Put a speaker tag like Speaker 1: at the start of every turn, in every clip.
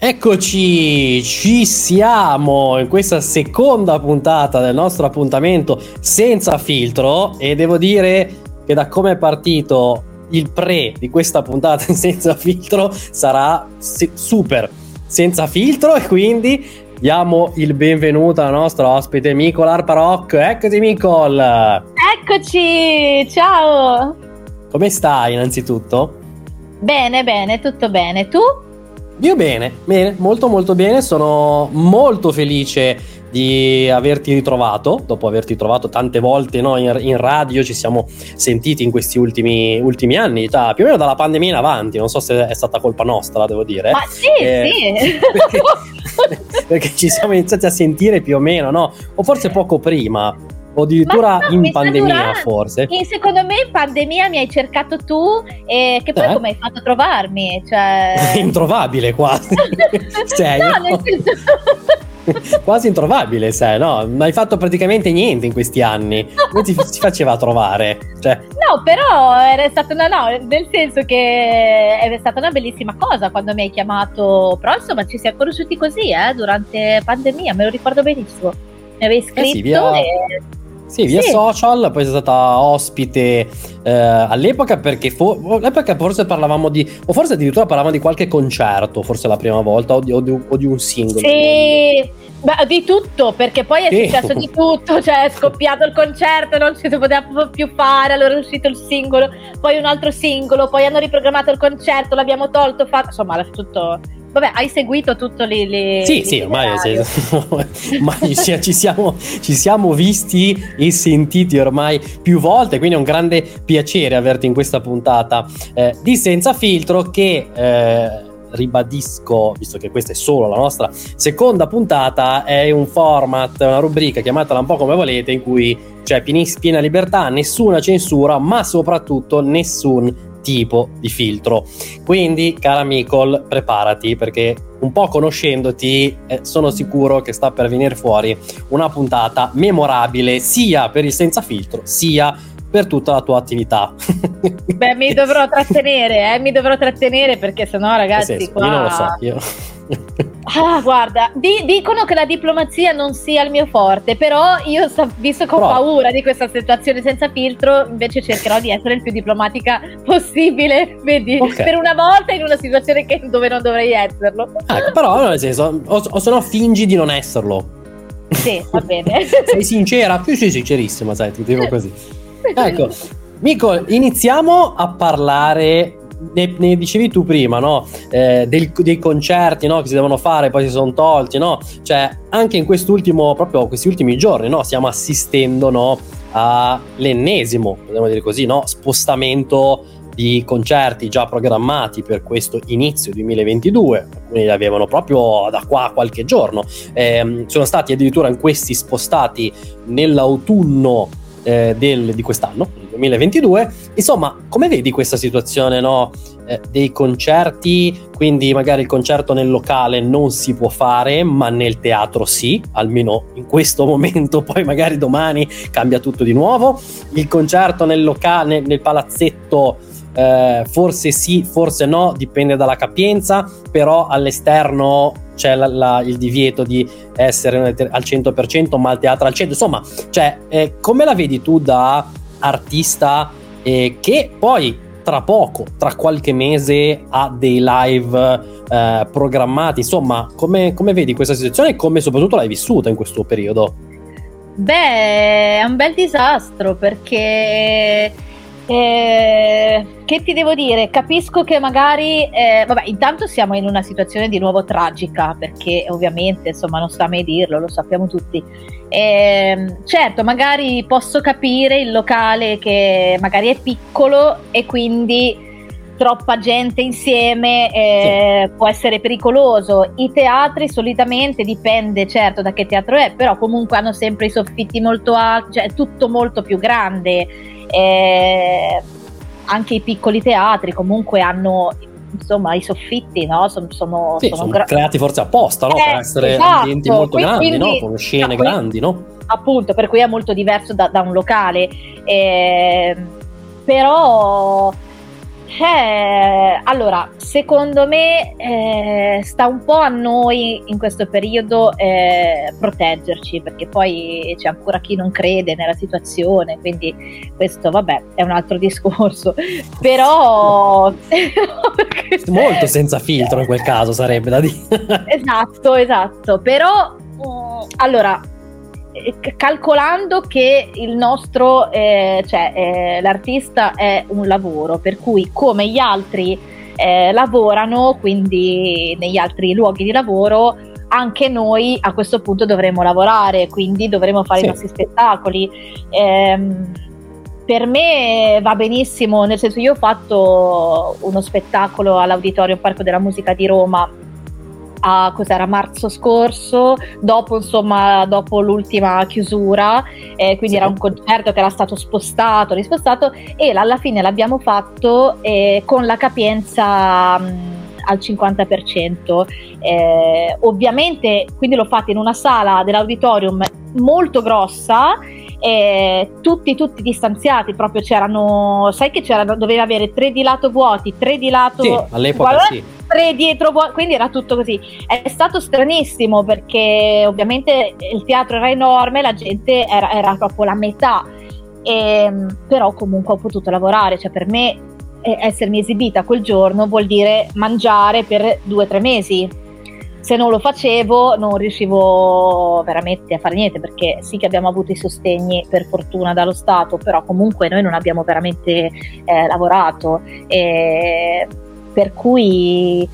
Speaker 1: Eccoci, ci siamo in questa seconda puntata del nostro appuntamento senza filtro e devo dire che da come è partito il pre di questa puntata senza filtro sarà super senza filtro e quindi diamo il benvenuto alla nostra ospite Micol Arparoc. Eccoci Micol!
Speaker 2: Eccoci, ciao!
Speaker 1: Come stai innanzitutto?
Speaker 2: Bene, bene, tutto bene. Tu?
Speaker 1: Io bene, bene, molto molto bene, sono molto felice di averti ritrovato, dopo averti trovato tante volte no, in, in, radio, ci siamo sentiti in questi ultimi, ultimi anni, da, più o meno dalla pandemia in avanti, non so se è stata colpa nostra, devo dire.
Speaker 2: Ma sì, eh, sì.
Speaker 1: Perché, perché ci siamo iniziati a sentire più o meno, no? O forse poco prima o addirittura no, in pandemia durante, forse.
Speaker 2: In, secondo me in pandemia mi hai cercato tu e che poi eh? come hai fatto a trovarmi? Cioè...
Speaker 1: Introvabile quasi. sei, no, nel senso... quasi introvabile sei, no? Non hai fatto praticamente niente in questi anni. Come ti si faceva trovare? Cioè...
Speaker 2: No, però era stata una no, nel senso che è stata una bellissima cosa quando mi hai chiamato. Però insomma ci siamo conosciuti così, eh, durante pandemia, me lo ricordo benissimo. Mi avevi scritto eh sì, via... e
Speaker 1: sì, via sì. social, poi sei stata ospite eh, all'epoca perché fo- all'epoca forse parlavamo di, o forse addirittura parlavamo di qualche concerto, forse la prima volta, o di, o di, o di un singolo.
Speaker 2: Sì, Beh, di tutto, perché poi è sì. successo di tutto, cioè è scoppiato il concerto, non si poteva più fare, allora è uscito il singolo, poi un altro singolo, poi hanno riprogrammato il concerto, l'abbiamo tolto, fatto, insomma, tutto Vabbè, hai seguito tutto lì.
Speaker 1: lì sì, sì, ormai, ormai ci, siamo, ci, siamo, visti e sentiti ormai più volte, quindi è un grande piacere averti in questa puntata eh, di Senza Filtro che... Eh, ribadisco, visto che questa è solo la nostra seconda puntata, è un format, una rubrica, chiamatela un po' come volete, in cui c'è piena libertà, nessuna censura, ma soprattutto nessun tipo di filtro. Quindi, cara Micol, preparati perché un po' conoscendoti eh, sono sicuro che sta per venire fuori una puntata memorabile sia per il senza filtro sia per tutta la tua attività.
Speaker 2: Beh, mi dovrò trattenere, eh, mi dovrò trattenere perché sennò ragazzi
Speaker 1: senso,
Speaker 2: qua...
Speaker 1: Io non lo so, io...
Speaker 2: Ah, guarda, di- dicono che la diplomazia non sia il mio forte, però io, visto che ho Però... paura di questa situazione senza filtro, invece cercherò di essere il più diplomatica possibile, vedi, okay. per una volta in una situazione che, dove non dovrei esserlo.
Speaker 1: Ecco, però nel senso, o, o se no fingi di non esserlo.
Speaker 2: Sì, va bene.
Speaker 1: Sei sincera? Più sei sincerissima, sai, ti dico così. Ecco, Mico, iniziamo a parlare ne, ne, dicevi tu prima, no? Eh, del, dei concerti no? che si devono fare, poi si sono tolti, no? Cioè, anche in quest'ultimo, proprio questi ultimi giorni, no? Stiamo assistendo, no? All'ennesimo, possiamo dire così, no? Spostamento di concerti già programmati per questo inizio 2022, alcuni li avevano proprio da qua a qualche giorno, eh, sono stati addirittura in questi spostati nell'autunno eh, del, di quest'anno, 2022. Insomma, come vedi questa situazione no? eh, dei concerti? Quindi magari il concerto nel locale non si può fare, ma nel teatro sì, almeno in questo momento, poi magari domani cambia tutto di nuovo. Il concerto nel locale, nel palazzetto eh, forse sì, forse no, dipende dalla capienza, però all'esterno c'è la, la, il divieto di essere al 100%, ma al teatro al 100%. Insomma, cioè, eh, come la vedi tu da artista eh, che poi tra poco, tra qualche mese, ha dei live eh, programmati? Insomma, come, come vedi questa situazione e come soprattutto l'hai vissuta in questo periodo?
Speaker 2: Beh, è un bel disastro perché eh, che ti devo dire? Capisco che magari, eh, vabbè, intanto siamo in una situazione di nuovo tragica, perché ovviamente, insomma, non sta mai dirlo, lo sappiamo tutti. Eh, certo, magari posso capire il locale che magari è piccolo e quindi troppa gente insieme eh, sì. può essere pericoloso. I teatri solitamente dipende certo da che teatro è, però comunque hanno sempre i soffitti molto alti, cioè è tutto molto più grande eh, anche i piccoli teatri comunque hanno insomma i soffitti no? sono, sono,
Speaker 1: sì, sono, sono gra- creati forse apposta no? eh, per essere esatto. ambienti molto quindi, grandi no? con scene no, grandi no?
Speaker 2: appunto per cui è molto diverso da, da un locale eh, però Eh, allora, secondo me eh, sta un po' a noi in questo periodo eh, proteggerci, perché poi c'è ancora chi non crede nella situazione, quindi questo vabbè è un altro discorso. Però...
Speaker 1: Molto senza filtro in quel caso sarebbe da dire.
Speaker 2: esatto, esatto, però... Mm, allora, calcolando che il nostro, eh, cioè eh, l'artista è un lavoro, per cui come gli altri eh, lavorano, quindi negli altri luoghi di lavoro, anche noi a questo punto dovremo lavorare, quindi dovremo fare sì. i nostri spettacoli. Ehm, per me va benissimo, nel senso io ho fatto uno spettacolo all'Auditorio Parco della Musica di Roma a cos'era marzo scorso, dopo insomma dopo l'ultima chiusura, eh, quindi sì. era un concerto che era stato spostato, rispostato e alla fine l'abbiamo fatto eh, con la capienza mh, al 50%. Eh, ovviamente quindi l'ho fatto in una sala dell'auditorium molto grossa eh, tutti, tutti distanziati, proprio c'erano, sai che c'era, doveva avere tre di lato vuoti, tre di lato...
Speaker 1: Sì, all'epoca guarda, sì.
Speaker 2: Tre dietro quindi era tutto così. È stato stranissimo perché ovviamente il teatro era enorme, la gente era, era proprio la metà, e, ehm, però comunque ho potuto lavorare, cioè per me essermi esibita quel giorno vuol dire mangiare per due o tre mesi se non lo facevo non riuscivo veramente a fare niente perché sì che abbiamo avuto i sostegni per fortuna dallo Stato, però comunque noi non abbiamo veramente eh, lavorato. E per cui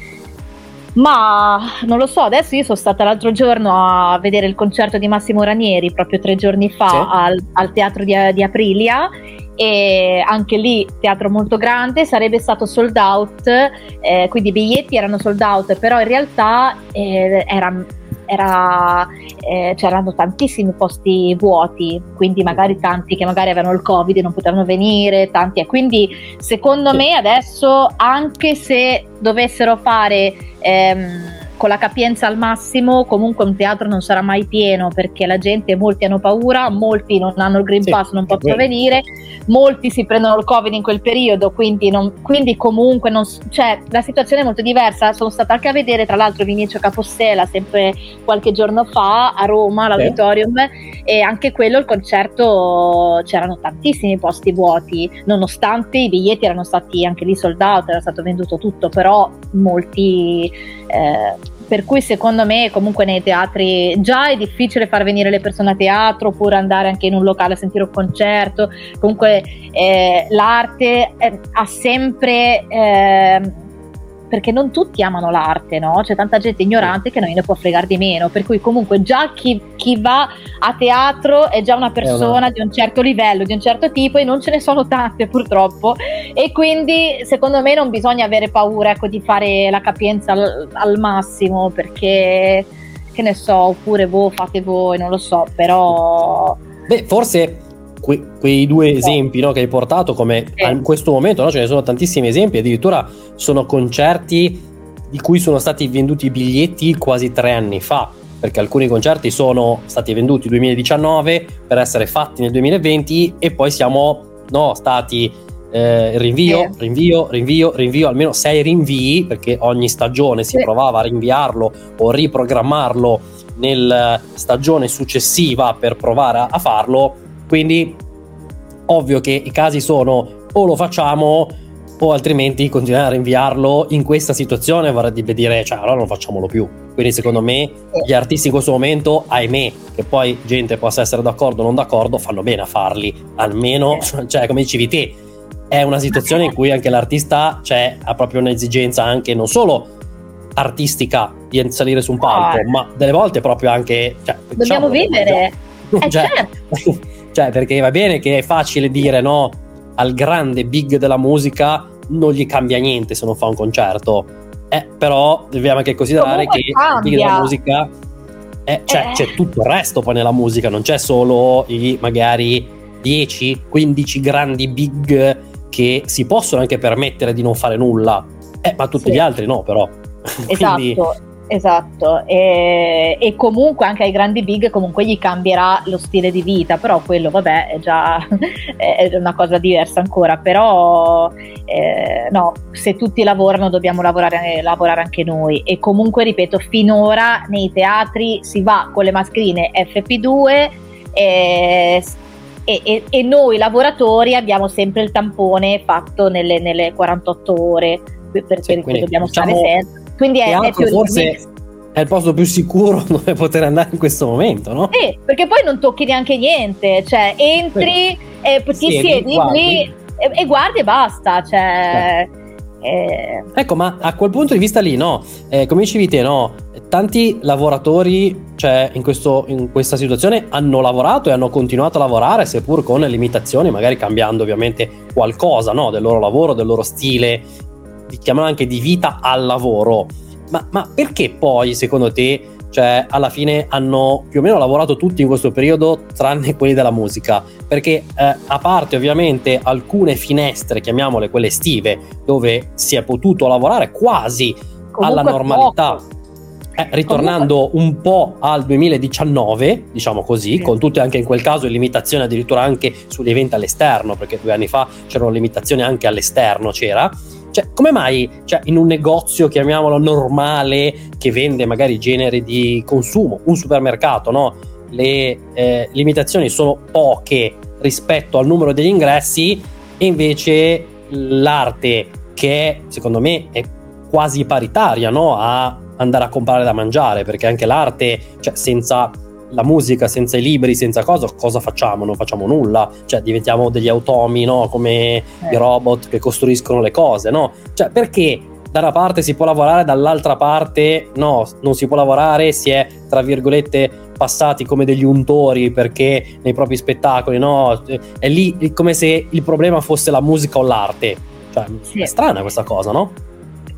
Speaker 2: ma non lo so, adesso io sono stata l'altro giorno a vedere il concerto di Massimo Ranieri proprio tre giorni fa sì. al, al, teatro di, di Aprilia e anche lì teatro molto grande, sarebbe stato sold out, eh, quindi i biglietti erano sold out, però in realtà eh, era, era, eh, c'erano tantissimi posti vuoti, quindi magari tanti che magari avevano il covid e non potevano venire, tanti, e quindi secondo me adesso anche se dovessero fare... Ehm, con la capienza al massimo, comunque un teatro non sarà mai pieno perché la gente, molti hanno paura, molti non hanno il Green Pass, sì, non possono venire, molti si prendono il Covid in quel periodo, quindi, non, quindi comunque non, cioè, la situazione è molto diversa. Sono stata anche a vedere, tra l'altro, Vinicio Capostela sempre qualche giorno fa a Roma, all'auditorium, sì. e anche quello, il concerto, c'erano tantissimi posti vuoti, nonostante i biglietti erano stati anche lì sold out, era stato venduto tutto, però molti... Eh, per cui secondo me comunque nei teatri già è difficile far venire le persone a teatro oppure andare anche in un locale a sentire un concerto, comunque eh, l'arte eh, ha sempre... Eh, perché non tutti amano l'arte, no? C'è tanta gente ignorante che non ne può fregare di meno, per cui comunque già chi, chi va a teatro è già una persona di un certo livello, di un certo tipo e non ce ne sono tante purtroppo e quindi secondo me non bisogna avere paura ecco, di fare la capienza al, al massimo perché che ne so, oppure voi fate voi, non lo so, però...
Speaker 1: Beh, forse que- quei due esempi no, che hai portato, come in questo momento no, ce ne sono tantissimi esempi, addirittura sono concerti di cui sono stati venduti i biglietti quasi tre anni fa, perché alcuni concerti sono stati venduti nel 2019 per essere fatti nel 2020 e poi siamo no, stati eh, rinvio, rinvio, rinvio, rinvio, almeno sei rinvii, perché ogni stagione si provava a rinviarlo o riprogrammarlo nella stagione successiva per provare a farlo quindi ovvio che i casi sono o lo facciamo o altrimenti continuare a rinviarlo in questa situazione vorrebbe dire cioè allora non facciamolo più quindi secondo me gli artisti in questo momento ahimè che poi gente possa essere d'accordo o non d'accordo fanno bene a farli almeno cioè come dicevi te è una situazione in cui anche l'artista cioè, ha proprio un'esigenza anche non solo artistica di salire su un palco oh. ma delle volte proprio anche cioè,
Speaker 2: dobbiamo diciamo, vivere eh, cioè,
Speaker 1: certo. Cioè, perché va bene che è facile dire no al grande big della musica non gli cambia niente se non fa un concerto. Eh, però dobbiamo anche considerare Comunque che cambia. il big della musica eh, cioè, eh. c'è tutto il resto poi nella musica, non c'è solo i magari 10-15 grandi big che si possono anche permettere di non fare nulla. Eh, ma tutti sì. gli altri no, però.
Speaker 2: Esatto. Quindi, Esatto, e, e, comunque anche ai grandi big comunque gli cambierà lo stile di vita, però quello vabbè è già è una cosa diversa ancora, però eh, no, se tutti lavorano dobbiamo lavorare, lavorare, anche noi. E comunque ripeto, finora nei teatri si va con le mascherine FP2 e, e, e noi lavoratori abbiamo sempre il tampone fatto nelle, nelle 48 ore perché sì, dobbiamo diciamo... stare sempre quindi è,
Speaker 1: è forse è il posto più sicuro dove poter andare in questo momento, no?
Speaker 2: Sì, perché poi non tocchi neanche niente, cioè entri, eh, ti siedi, siedi guardi. lì e, e, guardi e basta, cioè... Certo.
Speaker 1: Eh... Ecco, ma a quel punto di vista lì, no? Eh, come dicevi te, no? Tanti lavoratori, cioè, in, questo, in, questa situazione hanno lavorato e hanno continuato a lavorare, seppur con limitazioni, magari cambiando ovviamente qualcosa, no? Del loro lavoro, del loro stile chiamano anche di vita al lavoro. Ma, ma perché poi, secondo te, cioè alla fine hanno più o meno lavorato tutti in questo periodo tranne quelli della musica perché eh, a parte ovviamente alcune finestre chiamiamole quelle estive dove si è potuto lavorare quasi Comunque alla normalità eh, ritornando Comunque... un po' al 2019 diciamo così sì. con tutte anche in quel caso limitazioni addirittura anche sugli eventi all'esterno perché due anni fa c'erano limitazioni anche all'esterno c'era cioè, come mai cioè, in un negozio, chiamiamolo normale, che vende magari generi di consumo, un supermercato, no? Le eh, limitazioni sono poche rispetto al numero degli ingressi e invece l'arte che secondo me è quasi paritaria no? a andare a comprare da mangiare perché anche l'arte cioè senza la musica, senza i libri, senza cosa, cosa facciamo? Non facciamo nulla, cioè diventiamo degli automi, no? Come eh. i robot che costruiscono le cose, no? Cioè perché da una parte si può lavorare, dall'altra parte no, non si può lavorare, si è tra virgolette passati come degli untori perché nei propri spettacoli, no? È lì come se il problema fosse la musica o l'arte. Cioè, sì. è strana questa cosa, no?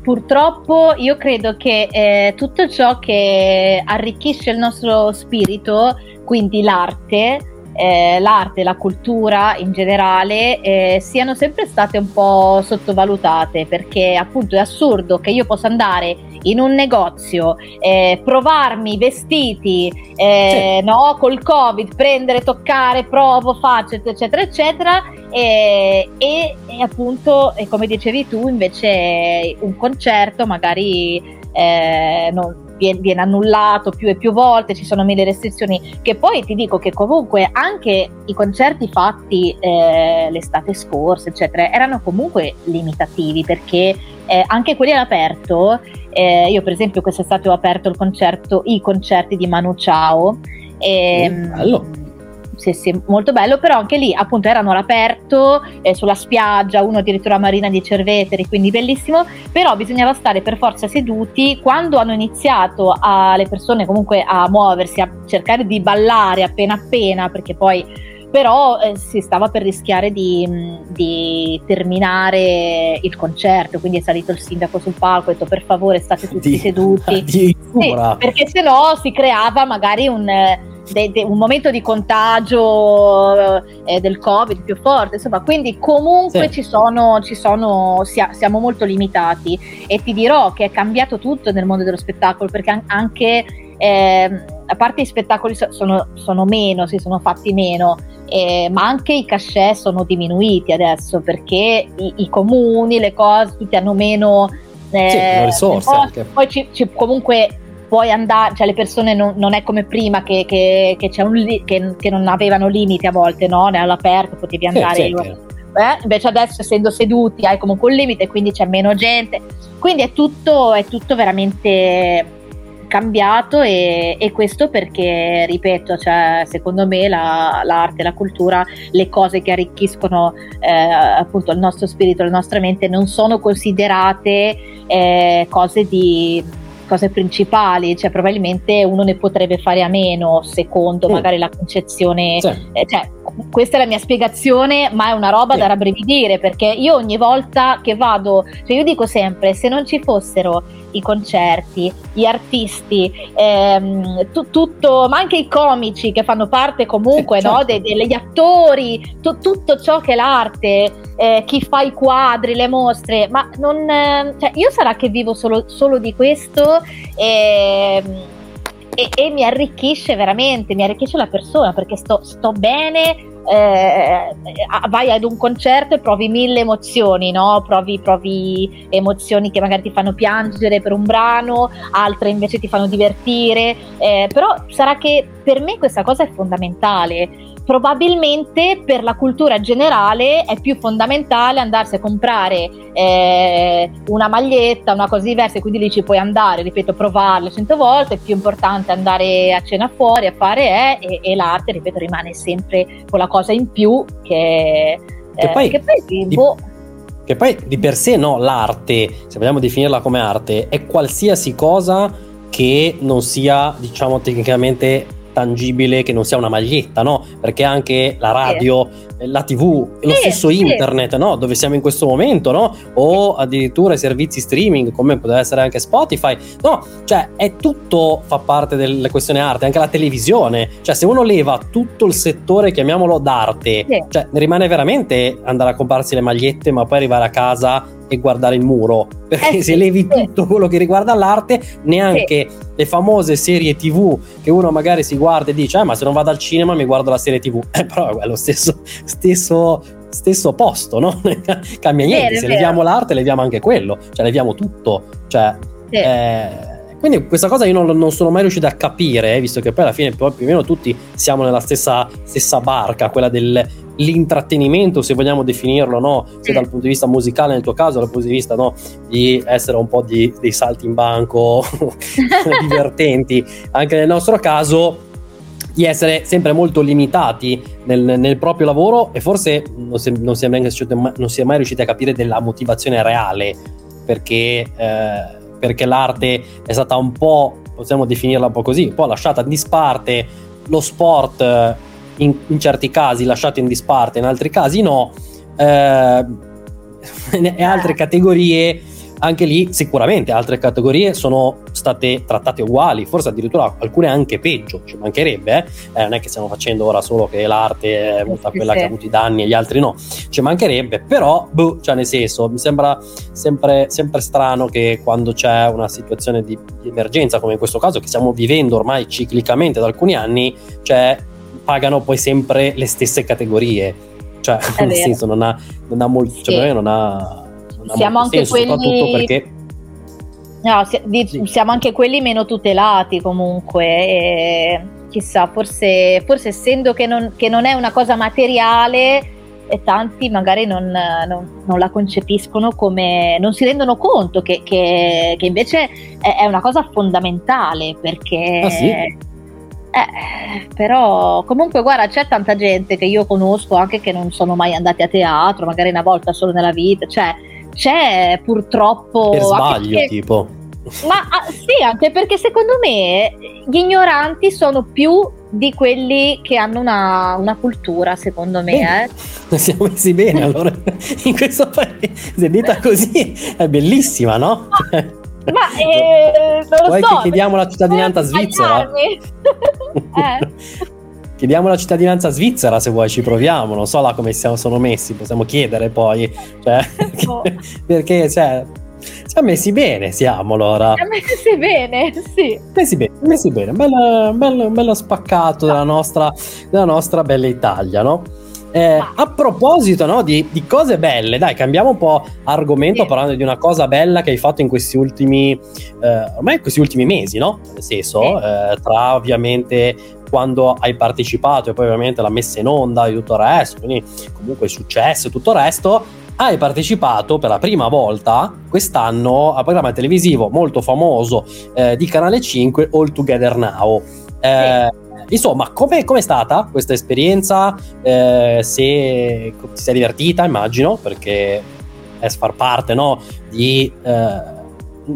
Speaker 2: Purtroppo io credo che eh, tutto ciò che arricchisce il nostro spirito, quindi l'arte, eh, l'arte, la cultura in generale eh, siano sempre state un po' sottovalutate perché appunto è assurdo che io possa andare in un negozio, eh, provarmi i vestiti, eh, sì. no, col covid, prendere, toccare, provo, faccio, eccetera, eccetera, e, e, e appunto, e come dicevi tu, invece un concerto magari eh, non, viene, viene, annullato più e più volte, ci sono mille restrizioni, che poi ti dico che comunque anche i concerti fatti eh, l'estate scorsa, eccetera, erano comunque limitativi perché eh, anche quelli all'aperto, eh, io per esempio quest'estate ho aperto il concerto, i concerti di Manu Ciao. E, mm, sì, sì, molto bello, però anche lì appunto erano all'aperto, eh, sulla spiaggia, uno addirittura a Marina di Cerveteri, quindi bellissimo, però bisognava stare per forza seduti. Quando hanno iniziato a, le persone comunque a muoversi, a cercare di ballare appena appena, perché poi però eh, si stava per rischiare di, di, terminare il concerto, quindi è salito il sindaco sul palco e ha detto per favore state tutti di, seduti, sì, perché se no si creava magari un de, de, un momento di contagio eh, del covid più forte insomma quindi comunque sì. ci sono, ci sono sia, siamo molto limitati e ti dirò che è cambiato tutto nel mondo dello spettacolo perché anche eh, a parte i spettacoli sono, sono meno, si sono fatti meno, eh, ma anche i cachet sono diminuiti adesso perché i, i comuni, le cose, tutti hanno meno
Speaker 1: eh, sì, risorse.
Speaker 2: Poi ci, ci, comunque puoi andare, cioè le persone non, non è come prima che, che, che, li, che, che, non avevano limiti a volte, no? All'aperto potevi andare. Eh? Invece adesso essendo seduti hai comunque un limite, quindi c'è meno gente. Quindi è tutto, è tutto veramente cambiato e, e, questo perché, ripeto, cioè, secondo me la, l'arte, la cultura, le cose che arricchiscono eh, appunto il nostro spirito, la nostra mente non sono considerate eh, cose di cose principali, cioè probabilmente uno ne potrebbe fare a meno secondo mm. magari la concezione, sì. eh, cioè, questa è la mia spiegazione, ma è una roba sì. da rabbrividire perché io ogni volta che vado, cioè io dico sempre, se non ci fossero i concerti, gli artisti, ehm, tu, tutto, ma anche i comici che fanno parte comunque certo. no, de, degli attori, tu, tutto ciò che è l'arte, eh, chi fa i quadri, le mostre, ma non, eh, cioè io sarà che vivo solo, solo di questo e, e, e, mi arricchisce veramente, mi arricchisce la persona perché sto, sto bene eh, vai ad un concerto e provi mille emozioni, no? provi, provi, emozioni che magari ti fanno piangere per un brano, altre invece ti fanno divertire, eh, però sarà che per me questa cosa è fondamentale probabilmente per la cultura generale è più fondamentale andarsi a comprare eh, una maglietta, una cosa diversa, e quindi lì ci puoi andare, ripeto, provarlo cento volte, è più importante andare a cena fuori a fare è, e, e l'arte, ripeto, rimane sempre quella cosa in più che,
Speaker 1: che eh, poi, che poi di, boh, che poi di per sé no, l'arte, se vogliamo definirla come arte, è qualsiasi cosa che non sia, diciamo, tecnicamente tangibile che non sia una maglietta, no? Perché anche la radio, sì. la TV, lo stesso sì. internet, no? Dove siamo in questo momento, no? O addirittura i servizi streaming, come potrebbe essere anche Spotify, no? Cioè, è tutto fa parte della questione arte, anche la televisione. Cioè, se uno leva tutto il settore, chiamiamolo d'arte, sì. cioè, rimane veramente andare a comprarsi le magliette, ma poi arrivare a casa e guardare il muro perché eh se levi sì. tutto quello che riguarda l'arte neanche sì. le famose serie tv che uno magari si guarda e dice eh, ma se non vado al cinema mi guardo la serie tv eh, però è lo stesso, stesso, stesso posto no? cambia niente vero, se leviamo l'arte leviamo anche quello cioè leviamo tutto cioè sì. eh, quindi questa cosa io non, non, sono mai riuscito a capire, eh, visto che poi alla fine più o meno tutti siamo nella stessa, stessa barca, quella dell'intrattenimento, se vogliamo definirlo, no? sia dal punto di vista musicale nel tuo caso, dal punto di vista no? di essere un po' di, dei salti in banco divertenti. Anche nel nostro caso di essere sempre molto limitati nel, nel proprio lavoro e forse non si, non, si è mai, non si, è mai, riusciti a capire della motivazione reale perché eh, perché l'arte è stata un po', possiamo definirla un po' così, un po' lasciata in disparte, lo sport eh, in, in certi casi lasciato in disparte, in altri casi no, eh, e altre categorie anche lì sicuramente altre categorie sono state trattate uguali, forse addirittura alcune anche peggio, ci mancherebbe, eh? Eh, non è che stiamo facendo ora solo che l'arte è avuta quella che ha avuto i danni e gli altri no, ci mancherebbe, però, boh, cioè nel senso, mi sembra sempre, sempre strano che quando c'è una situazione di, di, emergenza, come in questo caso che stiamo vivendo ormai ciclicamente da alcuni anni, cioè pagano poi sempre le stesse categorie, cioè nel senso non ha, non ha molto, cioè, sì. non ha
Speaker 2: siamo anche senso, quelli... soprattutto perché No, sì. siamo anche quelli meno tutelati comunque. E, chissà, forse, forse essendo che non, che non, è una cosa materiale, e tanti magari non, non, non, la concepiscono come, non si rendono conto che, che, che invece è, è, una cosa fondamentale perché.
Speaker 1: Ah, sì?
Speaker 2: Eh, però comunque guarda c'è tanta gente che io conosco anche che non sono mai andati a teatro magari una volta solo nella vita cioè c'è purtroppo...
Speaker 1: Per sbaglio perché, tipo.
Speaker 2: Ma ah, sì, anche perché secondo me gli ignoranti sono più di quelli che hanno una, una cultura, secondo me.
Speaker 1: Eh. Siamo messi bene allora in questo paese. Se detta così è bellissima, no?
Speaker 2: Ma eh, non lo
Speaker 1: Vuoi
Speaker 2: so.
Speaker 1: chiediamo la cittadinanza svizzera? eh. Chiediamo la cittadinanza svizzera se vuoi, ci proviamo, non so là come siamo, sono messi, possiamo chiedere poi, cioè, oh. perché cioè, siamo messi bene, siamo allora.
Speaker 2: Siamo messi bene, sì.
Speaker 1: Messi bene, messi bene, bello, bello, bello spaccato della nostra, della nostra bella Italia, no? Eh, a proposito no, di, di, cose belle, dai, cambiamo un po' argomento sì. parlando di una cosa bella che hai fatto in questi ultimi, eh, ormai in questi ultimi mesi, no? Nel senso, sì. eh, tra ovviamente quando hai partecipato e poi ovviamente la messa in onda e tutto il resto, quindi comunque è successo e tutto il resto, hai partecipato per la prima volta quest'anno al programma televisivo molto famoso eh, di Canale 5 All Together Now. Eh, sì. Insomma, come è stata questa esperienza? Eh, se ti sei divertita, immagino, perché è far parte no, di eh,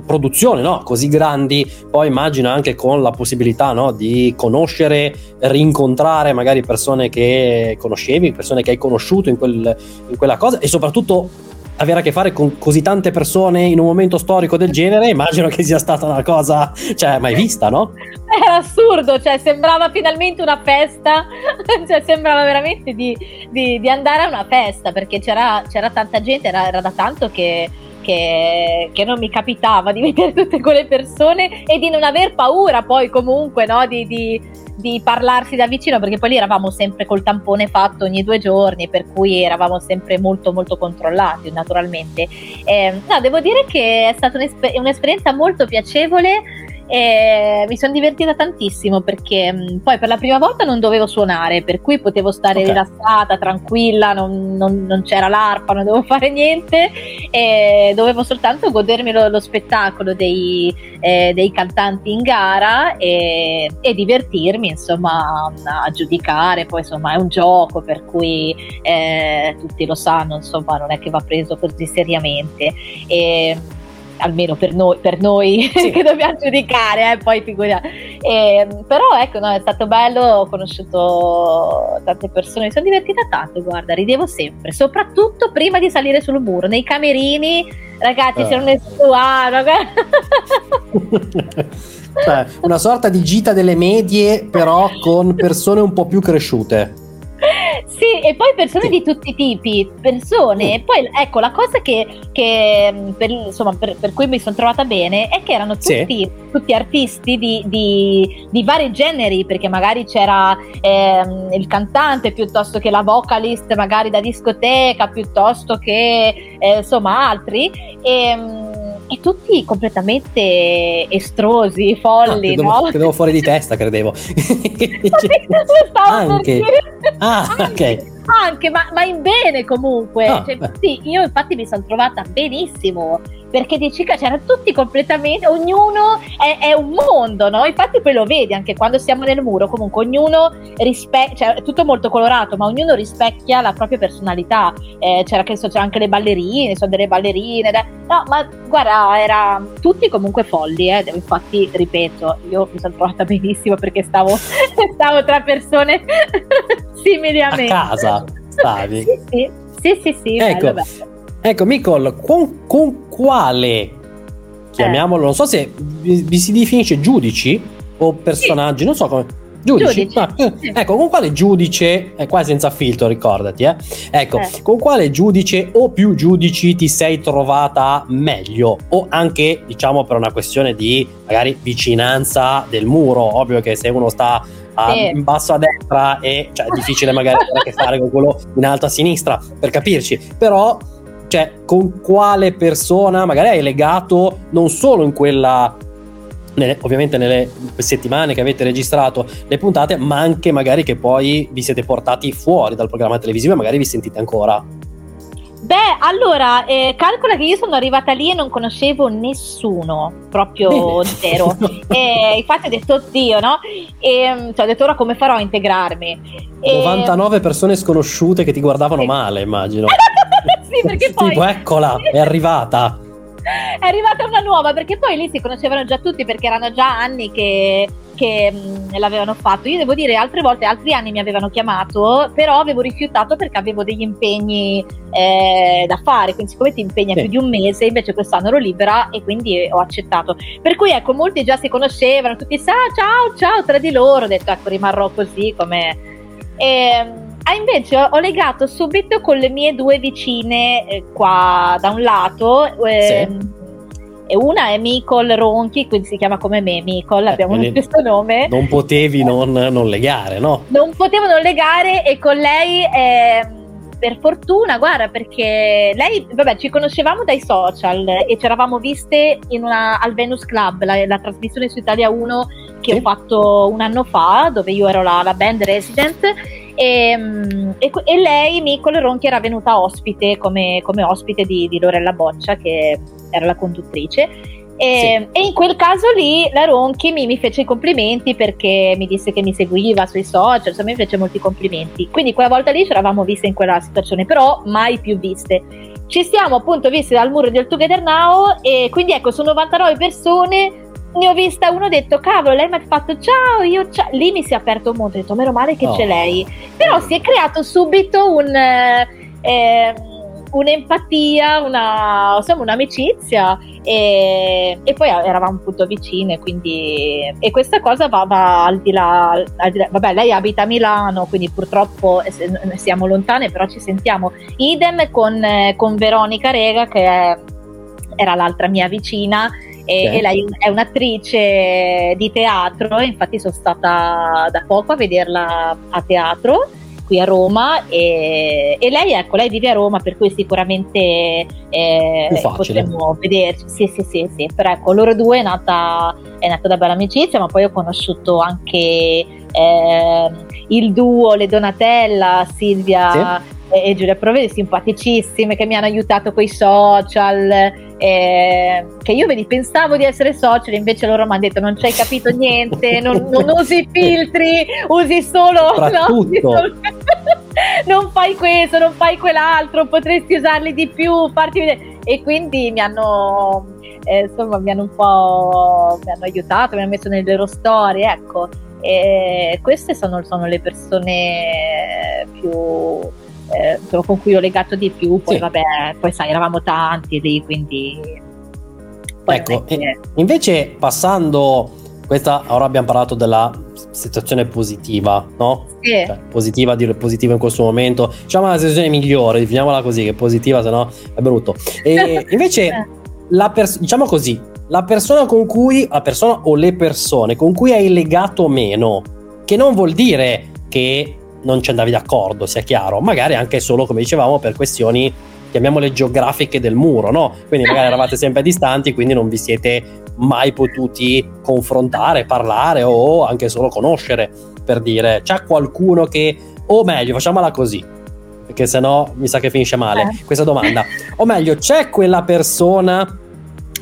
Speaker 1: produzioni no? così grandi, poi immagino anche con la possibilità no? di conoscere, rincontrare magari persone che conoscevi, persone che hai conosciuto in, quel, in quella cosa e soprattutto avere a che fare con così tante persone in un momento storico del genere, immagino che sia stata una cosa, cioè, mai vista, no?
Speaker 2: Era assurdo, cioè, sembrava finalmente una festa, cioè, sembrava veramente di, di, di, andare a una festa, perché c'era, c'era tanta gente, era, era da tanto che che, che, non mi capitava di vedere tutte quelle persone e di non aver paura poi comunque no, di, di, di, parlarsi da vicino perché poi lì eravamo sempre col tampone fatto ogni due giorni per cui eravamo sempre molto molto controllati naturalmente. Eh, no devo dire che è stata un'esper- un'esperienza molto piacevole e mi sono divertita tantissimo perché mh, poi per la prima volta non dovevo suonare, per cui potevo stare okay. rilassata, tranquilla, non, non, non, c'era l'arpa, non dovevo fare niente, e dovevo soltanto godermi lo, lo spettacolo dei, eh, dei, cantanti in gara e, e, divertirmi, insomma, a giudicare. Poi insomma è un gioco per cui eh, tutti lo sanno, insomma, non è che va preso così seriamente. E, almeno per noi, per noi sì. che dobbiamo giudicare, eh, poi figuriamo. Eh, però ecco, no, è stato bello, ho conosciuto tante persone, mi sono divertita tanto, guarda, ridevo sempre, soprattutto prima di salire sul muro, nei camerini, ragazzi, uh. c'era un estuario.
Speaker 1: cioè, una sorta di gita delle medie, però con persone un po' più cresciute.
Speaker 2: Sì, e poi persone di tutti i tipi, persone. Poi ecco, la cosa che, che mm, per, insomma, per, per, cui mi sono trovata bene è che erano tutti, sì. tutti artisti di, di, di, vari generi, perché magari c'era eh, il cantante piuttosto che la vocalist, magari da discoteca, piuttosto che eh, insomma altri. E, mm, e tutti completamente estrosi, folli,
Speaker 1: ah,
Speaker 2: no?
Speaker 1: Credevo fuori di testa, credevo.
Speaker 2: Anche.
Speaker 1: Ah, ok
Speaker 2: anche, ma, ma in bene comunque. Ah, cioè, sì, io infatti mi sono trovata benissimo perché dici che c'erano tutti completamente, ognuno è, è, un mondo, no? Infatti poi lo vedi anche quando siamo nel muro, comunque ognuno rispecchia, cioè è tutto molto colorato, ma ognuno rispecchia la propria personalità. Eh, c'era che so, c'era anche le ballerine, sono delle ballerine, da... no, ma guarda, era tutti comunque folli, eh? infatti ripeto, io mi sono trovata benissimo perché stavo, stavo tra persone simili a,
Speaker 1: a
Speaker 2: me.
Speaker 1: A casa stavi?
Speaker 2: sì, sì, sì, sì, sì
Speaker 1: ecco. bello, bello. Ecco, Micol, con, con quale, chiamiamolo, non so se vi, vi, si definisce giudici o personaggi, sì. non so come... Giudici.
Speaker 2: giudice. Ah,
Speaker 1: sì. Ecco, con quale giudice, è qua senza filtro, ricordati, eh. Ecco, eh. con quale giudice o più giudici ti sei trovata meglio? O anche, diciamo, per una questione di magari vicinanza del muro, ovvio che se uno sta a, sì. in basso a destra e cioè, è difficile magari avere a che fare con quello in alto a sinistra, per capirci, però cioè con quale persona magari hai legato non solo in quella nelle, ovviamente nelle settimane che avete registrato le puntate, ma anche magari che poi vi siete portati fuori dal programma televisivo e magari vi sentite ancora.
Speaker 2: Beh, allora, eh, calcola che io sono arrivata lì e non conoscevo nessuno, proprio zero. e infatti ho detto, oddio, no? E cioè, ho detto, ora come farò a integrarmi?
Speaker 1: 99 e... persone sconosciute che ti guardavano male, immagino.
Speaker 2: sì, perché poi...
Speaker 1: Tipo, eccola, è arrivata.
Speaker 2: è arrivata una nuova, perché poi lì si conoscevano già tutti, perché erano già anni che, che mh, l'avevano fatto. Io devo dire, altre volte, altri anni mi avevano chiamato, però avevo rifiutato perché avevo degli impegni eh, da fare, quindi siccome ti impegna sì. più di un mese, invece quest'anno ero libera e quindi ho accettato. Per cui ecco, molti già si conoscevano, tutti sa, ciao, ciao, tra di loro, ho detto, ecco, rimarrò così come... E, ehm, Ah, invece ho, legato subito con le mie due vicine eh, qua da un lato. Eh, sì. E una è Micol Ronchi, quindi si chiama come me, Micol, eh, abbiamo lo stesso nome.
Speaker 1: Non potevi non, non, legare, no?
Speaker 2: Non potevo non legare e con lei eh, per fortuna, guarda, perché lei, vabbè, ci conoscevamo dai social e ci eravamo viste una, al Venus Club, la, la, trasmissione su Italia 1 che sì. ho fatto un anno fa, dove io ero la, la band resident. E, e, e, lei, Nicole Ronchi, era venuta ospite come, come ospite di, di Lorella Boccia, che era la conduttrice e, sì. e, in quel caso lì la Ronchi mi, mi, fece i complimenti perché mi disse che mi seguiva sui social, insomma mi fece molti complimenti. Quindi quella volta lì ci eravamo viste in quella situazione, però mai più viste. Ci siamo appunto viste dal muro del Together Now e quindi ecco, su 99 persone ne ho vista uno ho detto cavolo lei mi ha fatto ciao io ciao lì mi si è aperto un mondo ho detto meno male che oh. c'è lei però si è creato subito un eh, un'empatia, una, insomma, un'amicizia e, e, poi eravamo appunto vicine, quindi e questa cosa va, va al, di là, al, di là, Vabbè, lei abita a Milano, quindi purtroppo siamo lontane, però ci sentiamo. Idem con, con Veronica Rega, che è, era l'altra mia vicina. E, e, lei è un'attrice di teatro, infatti sono stata da poco a vederla a teatro qui a Roma e, e, lei ecco lei vive a Roma per cui sicuramente eh, potremmo vederci. Sì sì sì sì. Però ecco loro due è nata, è nata da bella amicizia ma poi ho conosciuto anche eh, il duo le Donatella Silvia sì. e Giulia Provedi simpaticissime che mi hanno aiutato con i social eh, che io vedi pensavo di essere social invece loro mi hanno detto non ci hai capito niente non, non usi filtri usi solo, no, usi solo non fai questo non fai quell'altro potresti usarli di più farti vedere. E quindi mi hanno eh, insomma mi hanno un po' mi hanno aiutato mi hanno messo nelle loro storie ecco. E queste sono, sono le persone più eh, con cui ho legato di più, poi sì. vabbè, poi sai, eravamo tanti lì, quindi...
Speaker 1: Poi ecco, che... invece passando, questa, ora abbiamo parlato della situazione positiva, no? Sì. Cioè, positiva, dire positiva in questo momento, diciamo la situazione migliore, definiamola così, che positiva, se no è brutto. E invece, la pers- diciamo così, la persona con cui, la persona o le persone con cui hai legato meno, che non vuol dire che non ci andavi d'accordo, sia chiaro, magari anche solo, come dicevamo, per questioni, chiamiamole geografiche del muro, no? Quindi magari eravate sempre distanti, quindi non vi siete mai potuti confrontare, parlare o anche solo conoscere, per dire, c'è qualcuno che, o meglio, facciamola così, perché sennò mi sa che finisce male eh. questa domanda, o meglio, c'è quella persona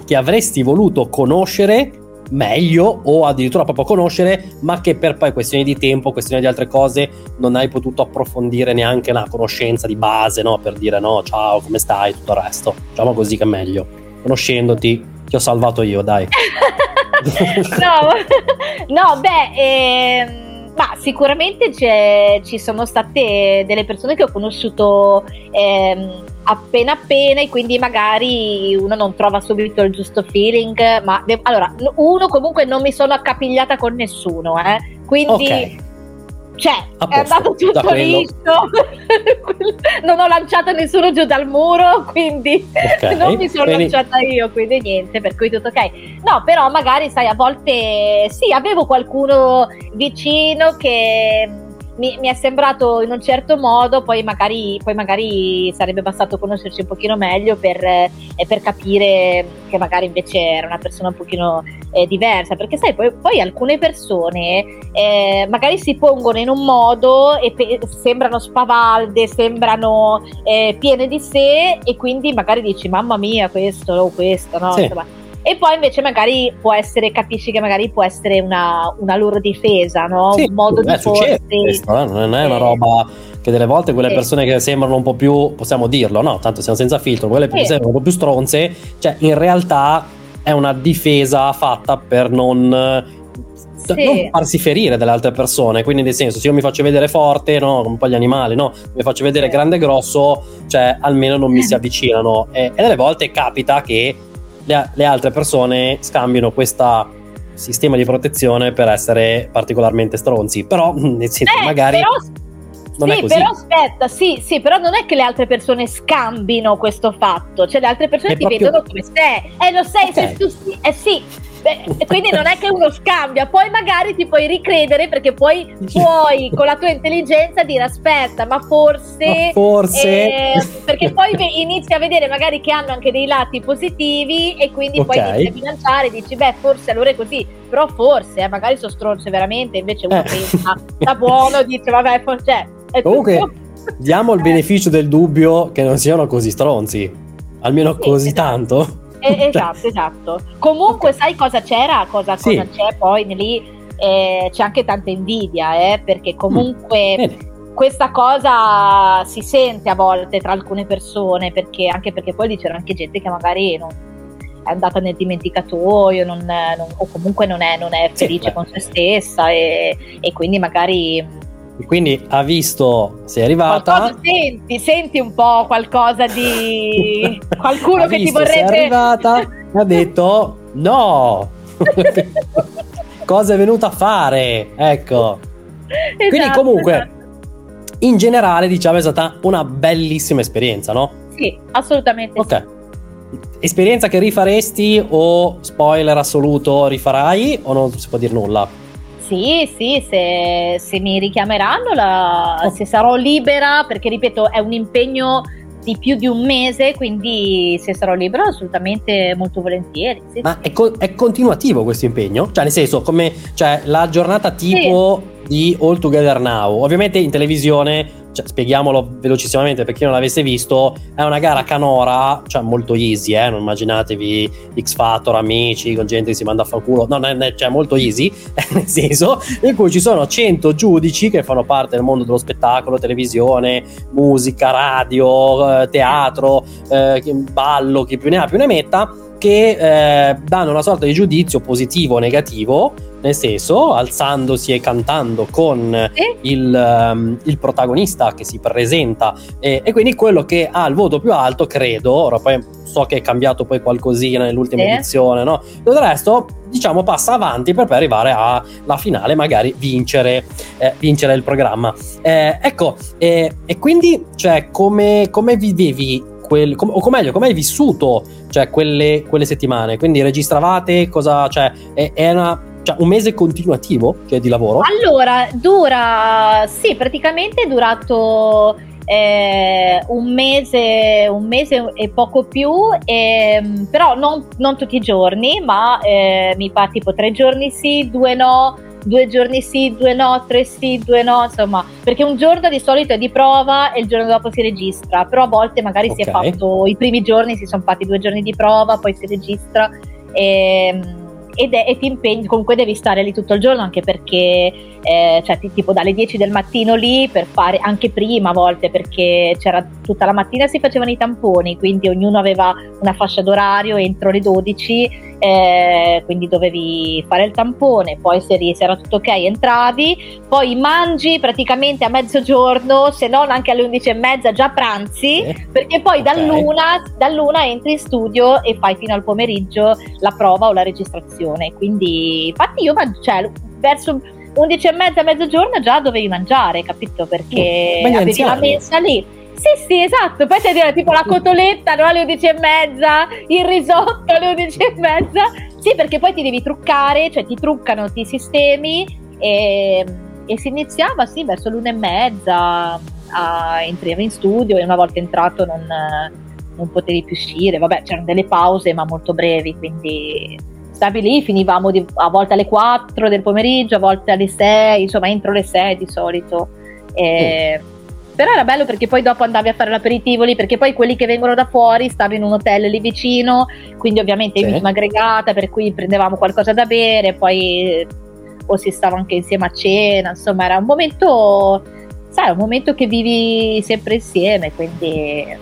Speaker 1: che avresti voluto conoscere meglio o addirittura proprio conoscere, ma che per poi questioni di tempo, questioni di altre cose, non hai potuto approfondire neanche una conoscenza di base, no? Per dire no, ciao, come stai, tutto il resto. Diciamo così che è meglio. Conoscendoti, ti ho salvato io, dai.
Speaker 2: no, no, beh, ehm ma sicuramente ci sono state delle persone che ho conosciuto ehm, appena appena e quindi magari uno non trova subito il giusto feeling, ma de- allora uno comunque non mi sono accapigliata con nessuno, eh? quindi okay. cioè è andato tutto liscio, non ho lanciato nessuno giù dal muro, quindi okay. non mi sono quindi... lanciata io, quindi niente, per cui tutto ok. No, però magari sai, a volte sì, avevo qualcuno vicino che mi, mi, è sembrato in un certo modo, poi magari, poi magari sarebbe bastato conoscerci un pochino meglio per, eh, per, capire che magari invece era una persona un pochino eh, diversa, perché sai, poi, poi alcune persone eh, magari si pongono in un modo e pe- sembrano spavalde, sembrano eh, piene di sé e quindi magari dici mamma mia questo o questo, no? Sì. Insomma, e poi invece magari può essere, capisci che magari può essere una, una loro difesa, no?
Speaker 1: Sì,
Speaker 2: un modo di
Speaker 1: porsi. Questo, eh? Non è una roba che delle volte quelle persone che sembrano un po' più, possiamo dirlo, no? Tanto siamo senza filtro, quelle che sembrano un po' più stronze, cioè in realtà è una difesa fatta per non sì. non farsi ferire dalle altre persone. Quindi, nel senso, se io mi faccio vedere forte, no, un po' gli animali, no, mi faccio vedere grande e grosso, cioè almeno non mi si avvicinano. E, e delle volte capita che le, le altre persone scambiano questo sistema di protezione per essere particolarmente stronzi. Però, nel senso, eh, magari. Però... Non
Speaker 2: sì, però aspetta, sì, sì, però non è che le altre persone scambino questo fatto, cioè le altre persone è ti proprio... vedono come sei, eh lo sei, okay. se tu sì, eh sì, Beh, quindi non è che uno scambia, poi magari ti puoi ricredere perché poi puoi con la tua intelligenza dire aspetta, ma forse... Ma
Speaker 1: forse...
Speaker 2: Eh, perché poi inizi a vedere magari che hanno anche dei lati positivi e quindi okay. poi inizi a bilanciare e dici beh forse allora è così, però forse, eh, magari sono stronze veramente, invece uno eh. pensa da buono, dice vabbè forse...
Speaker 1: Cioè, Comunque tutto... diamo il beneficio del dubbio che non siano così stronzi, almeno sì, così esatto. tanto.
Speaker 2: Eh, esatto, esatto. Comunque, sai cosa c'era? Cosa, sì. cosa c'è poi lì? Eh, c'è anche tanta invidia, eh, perché comunque. Mm. Questa cosa si sente a volte tra alcune persone, perché, anche perché poi lì c'era anche gente che magari non, è andata nel dimenticatoio non, non, o comunque non è, non è felice sì, con se stessa e, e, quindi magari
Speaker 1: quindi ha visto, sei arrivata.
Speaker 2: Qualcosa senti, senti un po' qualcosa di qualcuno che
Speaker 1: visto,
Speaker 2: ti vorrebbe.
Speaker 1: Sei arrivata e ha detto no. Cosa è venuta a fare? Ecco. Esatto, quindi comunque esatto. in generale diciamo è stata una bellissima esperienza, no?
Speaker 2: Sì, assolutamente.
Speaker 1: Ok. Sì. Esperienza che rifaresti o spoiler assoluto rifarai o non si può dire nulla?
Speaker 2: Sì, sì, se, se mi richiameranno, la, oh. se sarò libera, perché ripeto, è un impegno di più di un mese, quindi se sarò libera assolutamente molto volentieri. Sì,
Speaker 1: Ma sì. È, co- è, continuativo questo impegno? Cioè nel senso, come cioè, la giornata tipo sì. di All Together Now, ovviamente in televisione cioè, spieghiamolo velocissimamente per chi non l'avesse visto, è una gara canora, cioè molto easy, eh? non immaginatevi X Factor, amici, con gente che si manda a far culo, no, no, cioè molto easy, nel senso, in cui ci sono 100 giudici che fanno parte del mondo dello spettacolo, televisione, musica, radio, eh, teatro, eh, ballo, chi più ne ha più ne metta, che eh, danno una sorta di giudizio positivo o negativo nel senso alzandosi e cantando con eh? il, um, il, protagonista che si presenta e, e, quindi quello che ha il voto più alto credo ora poi so che è cambiato poi qualcosina nell'ultima eh? edizione no? tutto il resto diciamo passa avanti per poi arrivare alla finale magari vincere, eh, vincere il programma eh, ecco e quindi cioè come, come vivevi quel, com- o meglio come hai vissuto cioè quelle, quelle settimane quindi registravate cosa cioè è, è una cioè, un mese continuativo cioè, di lavoro?
Speaker 2: Allora, dura, sì, praticamente è durato eh, un, mese, un mese e poco più, eh, però non, non, tutti i giorni, ma eh, mi fa tipo tre giorni sì, due no, due giorni sì, due no, tre sì, due no, insomma, perché un giorno di solito è di prova e il giorno dopo si registra, però a volte magari okay. si è fatto, i primi giorni si sono fatti due giorni di prova, poi si registra. E, ehm, ed è, e ti impegni, comunque devi stare lì tutto il giorno anche perché eh, cioè, tipo dalle 10 del mattino lì per fare anche prima a volte perché c'era tutta la mattina si facevano i tamponi quindi ognuno aveva una fascia d'orario entro le 12 eh, quindi dovevi fare il tampone poi se, se era tutto ok entravi poi mangi praticamente a mezzogiorno se non anche alle 11 e mezza già pranzi eh, perché poi okay. dall'una, dall'una entri in studio e fai fino al pomeriggio la prova o la registrazione quindi infatti io cioè, verso 11 e mezza, mezzogiorno già dovevi mangiare, capito? Perché oh, avevi la mensa lì. Sì, sì, esatto. Poi ti dire tipo la cotoletta no? alle 11 e mezza, il risotto alle 11 e mezza. Sì, perché poi ti devi truccare, cioè ti truccano, ti sistemi e, e si iniziava, sì, verso l'una e mezza. A, entriamo in studio e una volta entrato non, non potevi più uscire. Vabbè, c'erano delle pause, ma molto brevi, quindi stavi lì, finivamo di, a volte alle 4 del pomeriggio, a volte alle 6, insomma entro le 6 di solito. E, mm. Però era bello perché poi dopo andavi a fare l'aperitivo lì, perché poi quelli che vengono da fuori stavi in un hotel lì vicino, quindi ovviamente sì. minima aggregata, per cui prendevamo qualcosa da bere, poi o si stava anche insieme a cena, insomma era un momento, sai, un momento che vivi sempre insieme, quindi...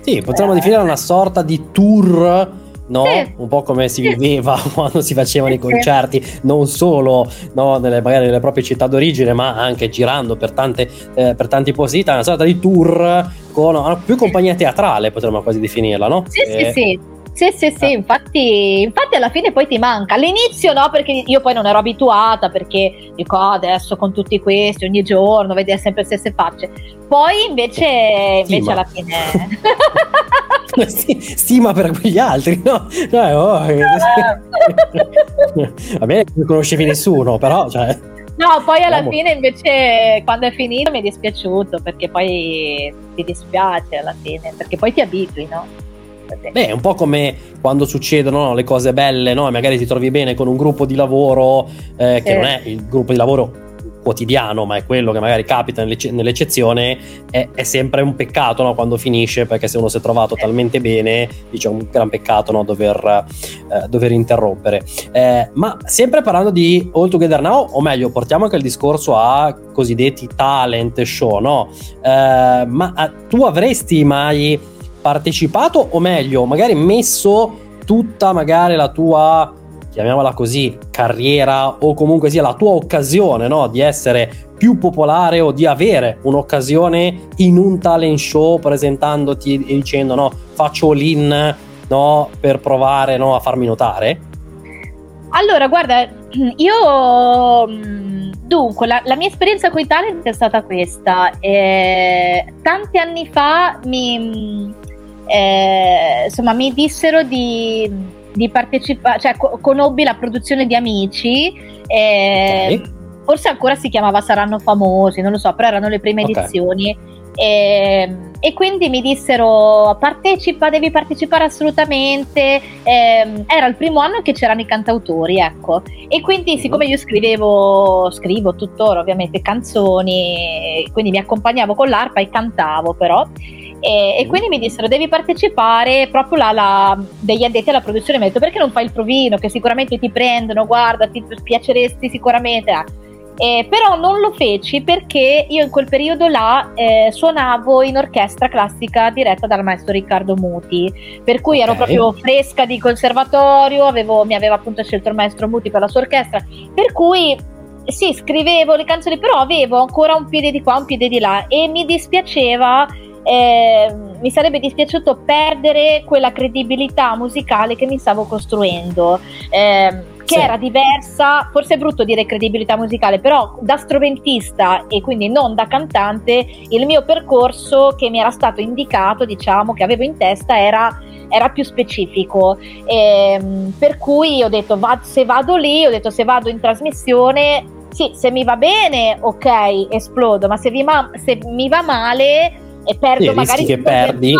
Speaker 1: Sì, potremmo eh, definire una sorta di tour no? Sì. Un po' come si viveva quando si facevano i concerti, non solo no, nelle, magari nelle proprie città d'origine, ma anche girando per, tante, eh, per tanti posti d'Italia, una sorta di tour con più compagnia teatrale, potremmo quasi definirla, no?
Speaker 2: Sì, e... sì, sì. Sì, sì, sì, ah. infatti, infatti alla fine poi ti manca. All'inizio no, perché io poi non ero abituata, perché dico oh, adesso con tutti questi ogni giorno, vedere sempre le stesse facce. Poi invece, invece alla fine...
Speaker 1: Stima per quegli altri, no? Cioè, oh, Va bene, non conoscevi nessuno, però... Cioè...
Speaker 2: No, poi alla Andiamo. fine invece quando è finito mi è dispiaciuto perché poi ti dispiace alla fine, perché poi ti abitui, no?
Speaker 1: Beh, è un po' come quando succedono no, le cose belle, no? magari ti trovi bene con un gruppo di lavoro eh, che eh. non è il gruppo di lavoro quotidiano, ma è quello che magari capita nell'eccezione, è, è sempre un peccato no? quando finisce, perché se uno si è trovato talmente bene, dice un gran peccato no? dover, eh, dover, interrompere. Eh, ma sempre parlando di All Together Now, o meglio, portiamo anche il discorso a cosiddetti talent show, no? Eh, ma eh, tu avresti mai partecipato o meglio, magari messo tutta magari la tua chiamiamola così, carriera o comunque sia la tua occasione no? di essere più popolare o di avere un'occasione in un talent show presentandoti e dicendo no, faccio l'in no, per provare no, a farmi notare?
Speaker 2: Allora, guarda, io mm, dunque la, la mia esperienza con i talent è stata questa. Eh, tanti anni fa mi, mm, eh, insomma, mi dissero di, di partecipare, cioè co- conobbi la produzione di Amici. Eh, okay. Forse ancora si chiamava Saranno Famosi, non lo so, però erano le prime okay. edizioni. E, ehm, e, quindi mi dissero partecipa, devi partecipare assolutamente. Eh, era il primo anno che c'erano i cantautori, ecco. E quindi, siccome io scrivevo, scrivo tuttora ovviamente canzoni, quindi mi accompagnavo con l'arpa e cantavo però. E, e, quindi mi dissero devi partecipare proprio là, la, degli addetti alla produzione mi ha detto perché non fai il provino che sicuramente ti prendono guarda ti piaceresti sicuramente ah. Eh, però non lo feci perché io in quel periodo là eh, suonavo in orchestra classica diretta dal maestro Riccardo Muti, per cui okay. ero proprio fresca di conservatorio, avevo, mi aveva appunto scelto il maestro Muti per la sua orchestra, per cui sì, scrivevo le canzoni, però avevo ancora un piede di qua, un piede di là e mi dispiaceva eh, mi sarebbe dispiaciuto perdere quella credibilità musicale che mi stavo costruendo. Eh, che sì. era diversa, forse è brutto dire credibilità musicale, però da strumentista e quindi non da cantante, il mio percorso che mi era stato indicato, diciamo, che avevo in testa era, era più specifico. E, ehm, per cui ho detto, va, se vado lì, ho detto se vado in trasmissione, sì, se mi va bene, ok, esplodo, ma se, vi ma- se mi va male e perdo sì, magari...
Speaker 1: che perdi.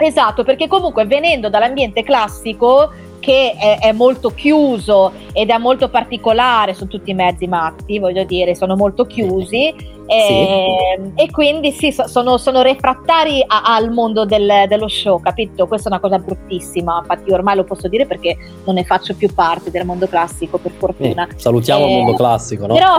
Speaker 2: Esatto, perché comunque venendo dall'ambiente classico che è, è, molto chiuso ed è molto particolare su tutti i mezzi matti, voglio dire, sono molto chiusi e, sì. Ehm, e quindi sì, sono, sono refrattari a, al mondo del, dello show, capito? Questa è una cosa bruttissima, infatti ormai lo posso dire perché non ne faccio più parte del mondo classico, per fortuna.
Speaker 1: Eh, salutiamo eh, il mondo classico, no?
Speaker 2: Però,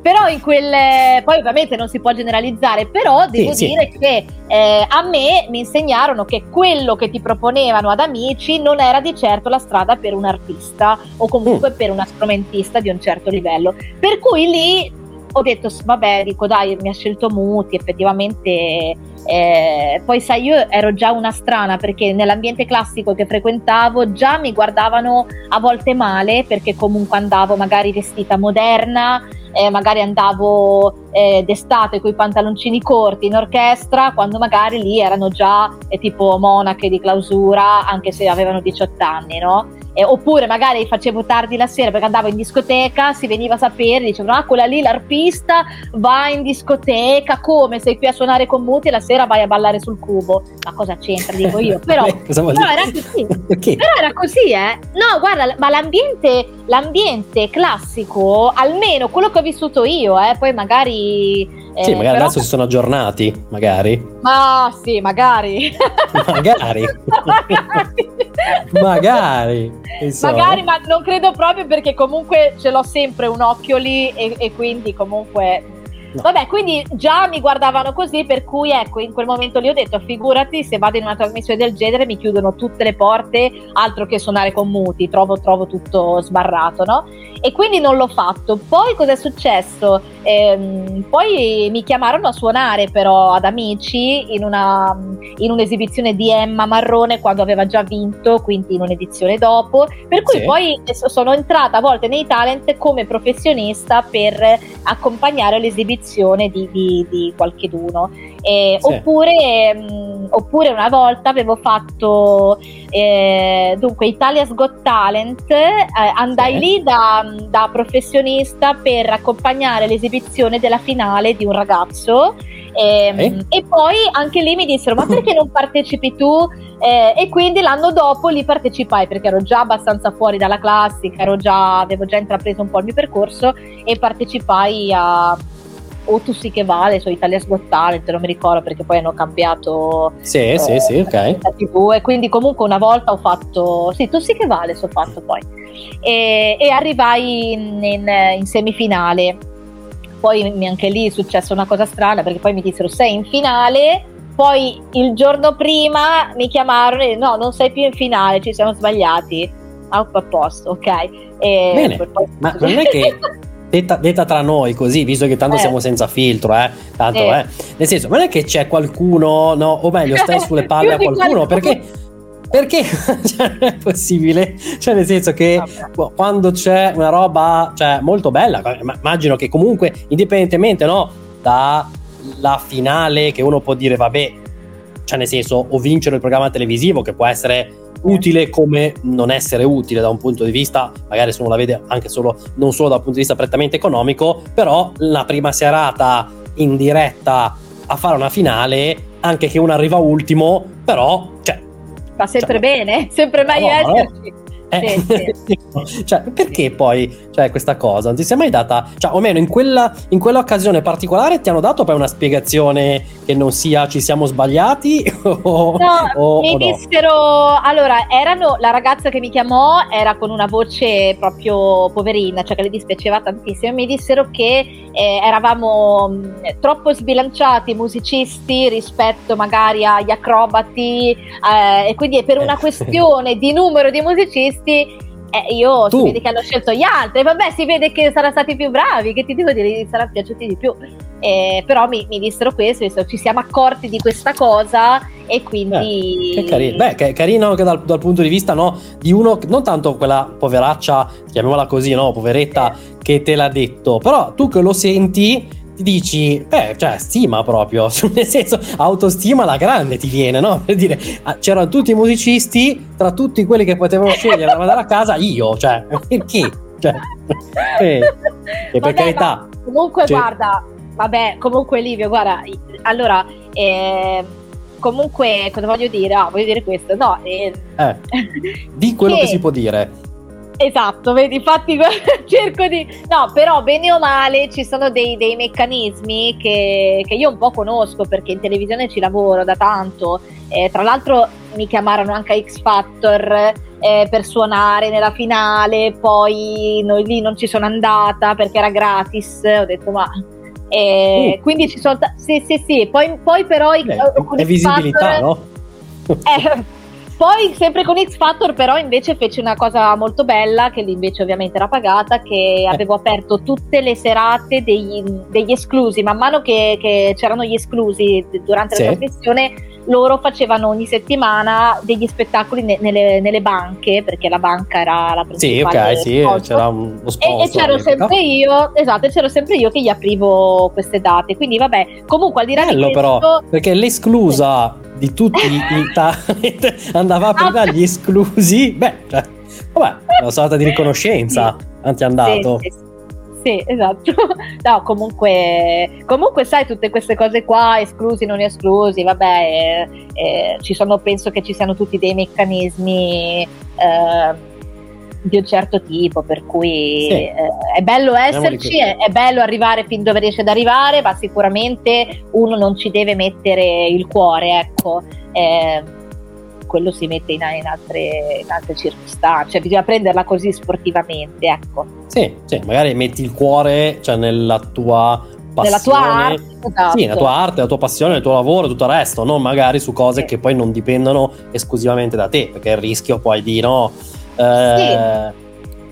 Speaker 2: però, in quelle, poi ovviamente non si può generalizzare, però devo sì, dire sì. che eh, a me mi insegnarono che quello che ti proponevano ad amici non era di certo la strada per un artista o comunque mm. per una strumentista di un certo livello. Per cui lì ho detto vabbè dico dai mi ha scelto Muti effettivamente eh, poi sai io ero già una strana perché nell'ambiente classico che frequentavo già mi guardavano a volte male perché comunque andavo magari vestita moderna eh, magari andavo eh, d'estate con i pantaloncini corti in orchestra quando magari lì erano già eh, tipo monache di clausura anche se avevano 18 anni no? eh, oppure magari facevo tardi la sera perché andavo in discoteca, si veniva a sapere, dicevano ah quella lì l'arpista va in discoteca, come sei qui a suonare con Muti la sera vai a ballare sul cubo, ma cosa c'entra dico io, però, però era così, okay. però era così eh, no guarda ma l'ambiente, l'ambiente classico, almeno quello che ho vissuto io, eh, poi magari
Speaker 1: sì, eh, magari adesso si sono aggiornati, magari.
Speaker 2: Ma sì, magari.
Speaker 1: magari. magari.
Speaker 2: Magari, ma non credo proprio perché comunque ce l'ho sempre un occhio lì e, e quindi comunque Vabbè, quindi già mi guardavano così, per cui ecco, in quel momento lì ho detto, figurati se vado in una trasmissione del genere mi chiudono tutte le porte, altro che suonare con muti, trovo, trovo tutto sbarrato, no? E quindi non l'ho fatto. Poi cosa è successo? Ehm, poi mi chiamarono a suonare però ad amici in, una, in, un'esibizione di Emma Marrone quando aveva già vinto, quindi in un'edizione dopo, per cui sì. poi sono entrata a volte nei talent come professionista per accompagnare l'esibizione di, di, di qualcheduno. Eh, sì. oppure, mh, mm, oppure, una volta avevo fatto eh, dunque Italia's Got Talent, eh, andai sì. lì da, da, professionista per accompagnare l'esibizione della finale di un ragazzo. Eh, e poi anche lì mi dissero: Ma perché non partecipi tu? Eh, e quindi l'anno dopo lì partecipai perché ero già abbastanza fuori dalla classica, già, avevo già intrapreso un po' il mio percorso e partecipai a, o Tu sì che vale su Italia's Got Talent, non mi ricordo perché poi hanno cambiato
Speaker 1: sì, eh, sì, sì, ok.
Speaker 2: la TV e quindi comunque una volta ho fatto, sì, Tu sì che vale, so fatto poi. E, e arrivai in, in, in, semifinale. Poi anche lì è successa una cosa strana perché poi mi dissero sei in finale, poi il giorno prima mi chiamarono e no, non sei più in finale, ci siamo sbagliati auto a posto, ok.
Speaker 1: E Bene, poi... ma non è che detta, detta, tra noi così, visto che tanto eh. siamo senza filtro, eh, tanto, eh. eh. Nel senso, non è che c'è qualcuno, no, o meglio, stai sulle palle a qualcuno, perché perché cioè, non è possibile? Cioè, nel senso che Vabbè. quando c'è una roba cioè, molto bella, immagino che comunque, indipendentemente no, dalla finale, che uno può dire, vabbè, cioè, nel senso, o vincere il programma televisivo, che può essere utile come non essere utile da un punto di vista, magari se uno la vede anche solo, non solo dal punto di vista prettamente economico, però la prima serata in diretta a fare una finale, anche che uno arriva ultimo, però, cioè,
Speaker 2: fa sempre cioè, bene, sempre meglio no, esserci. No.
Speaker 1: Eh, sì, sì. cioè, perché poi cioè, questa cosa? Non ti sei mai data, cioè, o meno in quella, in quell'occasione particolare ti hanno dato poi una spiegazione che non sia ci siamo sbagliati?
Speaker 2: O, no, o, mi o dissero, no? allora, erano, la ragazza che mi chiamò era con una voce proprio poverina, cioè che le dispiaceva tantissimo, mi dissero che eh, eravamo mh, troppo sbilanciati musicisti rispetto magari agli acrobati eh, e quindi per una eh. questione di numero di musicisti eh, io tu. si vede che hanno scelto gli altri, vabbè, si vede che saranno stati più bravi, che ti devo dire, gli saranno piaciuti di più. Eh, però mi, mi dissero questo, ci siamo accorti di questa cosa e quindi...
Speaker 1: Eh, che carino. Beh, che carino anche dal, dal, punto di vista no, di uno, non tanto quella poveraccia, chiamiamola così, no, poveretta, che te l'ha detto, però tu che lo senti ti dici, eh, cioè, stima proprio, nel senso, autostima alla grande ti viene, no? Per dire, ah, c'erano tutti i musicisti, tra tutti quelli che potevano scegliere da mandare a casa, io, cioè, perché? Cioè, eh, e per carità.
Speaker 2: Comunque, cioè, guarda, vabbè, comunque Livio, guarda, allora, eh, comunque, cosa voglio dire? Ah, voglio dire questo, no.
Speaker 1: Eh, eh di quello che, che si può dire.
Speaker 2: Esatto, vedi, infatti cerco di... No, però bene o male ci sono dei, dei meccanismi che, che, io un po' conosco perché in televisione ci lavoro da tanto. Eh, tra l'altro mi chiamarono anche a X Factor eh, per suonare nella finale, poi noi lì non ci sono andata perché era gratis. Ho detto ma... Eh, uh. Quindi ci sono... T- sì, sì, sì. Poi, poi però...
Speaker 1: Beh, è visibilità, Factor, no?
Speaker 2: eh, poi sempre con X Factor però invece fece una cosa molto bella che invece ovviamente era pagata che eh. avevo aperto tutte le serate degli, degli esclusi man mano che, che, c'erano gli esclusi durante sì. la trasmissione loro facevano ogni settimana degli spettacoli ne, nelle, nelle, banche perché la banca era la principale
Speaker 1: sì ok sì c'era uno sponsor
Speaker 2: e, e c'ero sempre io esatto c'ero sempre io che gli aprivo queste date. Quindi vabbè comunque al di là
Speaker 1: Bello
Speaker 2: di questo
Speaker 1: però perché l'esclusa di tutti i talent andava prima agli esclusi, beh, cioè, vabbè, una sorta di riconoscenza anti andato.
Speaker 2: Sì, sì, esatto. No, comunque, comunque sai tutte queste cose qua, esclusi, non esclusi, vabbè, eh, eh, ci sono, penso che ci siano tutti dei meccanismi eh, di un certo tipo, per cui sì. eh, è bello esserci, è, è, bello arrivare fin dove riesce ad arrivare, ma sicuramente uno non ci deve mettere il cuore, ecco. Quello si mette in, in, altre, in, altre, circostanze, cioè bisogna prenderla così sportivamente, ecco.
Speaker 1: Sì, sì, magari metti il cuore cioè, nella tua passione, nella
Speaker 2: tua arte, esatto.
Speaker 1: sì, nella tua arte, la tua passione, il tuo lavoro, tutto il resto, non magari su cose sì. che poi non dipendono esclusivamente da te, perché il rischio poi di no eh,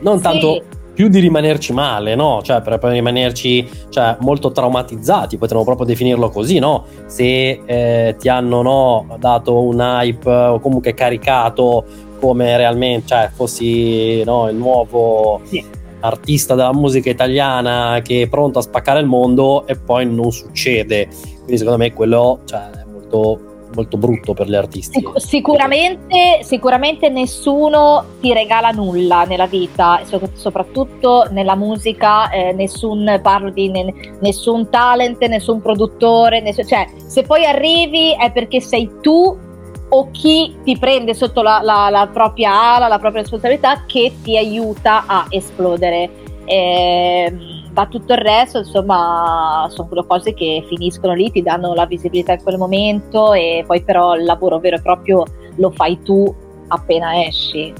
Speaker 1: non tanto sì. Più di rimanerci male, no? Cioè, per, per rimanerci cioè, molto traumatizzati, potremmo proprio definirlo così, no? Se eh, ti hanno no, dato un hype o comunque caricato come realmente, cioè, fossi no, il nuovo. Sì artista della musica italiana che è pronto a spaccare il mondo e poi non succede. Quindi secondo me quello cioè, è molto molto brutto per gli artisti.
Speaker 2: Sic- sicuramente, sicuramente nessuno ti regala nulla nella vita, soprattutto nella musica, eh, nessun, parlo di ne, nessun talent, nessun produttore, nessun, cioè se poi arrivi è perché sei tu o chi ti prende sotto la, la, la propria ala, la propria responsabilità che ti aiuta a esplodere. Eh, ma tutto il resto insomma sono cose che finiscono lì, ti danno la visibilità in quel momento e poi però il lavoro vero e proprio lo fai tu appena esci.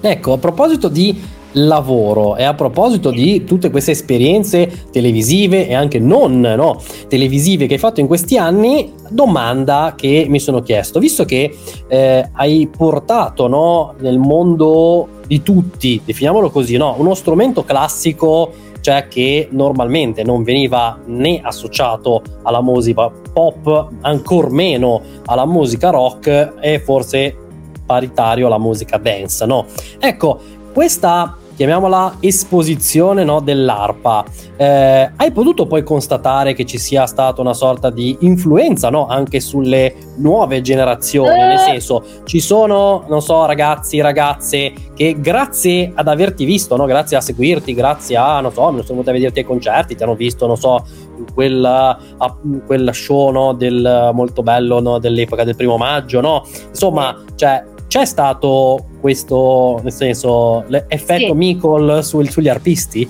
Speaker 1: Ecco, a proposito di lavoro e a proposito di tutte queste esperienze televisive e anche non no, televisive che hai fatto in questi anni, domanda che mi sono chiesto, visto che eh, hai portato no, nel mondo di tutti, definiamolo così, no, uno strumento classico cioè che normalmente non veniva né associato alla musica pop, ancor meno alla musica rock e forse paritario alla musica dance, no? Ecco, questa chiamiamola esposizione no, dell'arpa, eh, hai potuto poi constatare che ci sia stata una sorta di influenza no, anche sulle nuove generazioni? Nel eh. senso, ci sono, non so, ragazzi, ragazze che grazie ad averti visto, no, grazie a seguirti, grazie a, non so, sono venuti a vederti ai concerti, ti hanno visto, non so, quel, quel show no, del, molto bello no, dell'epoca del primo maggio, no? Insomma, cioè, c'è stato questo, nel senso, l'effetto sì. Micol sul, sugli artisti?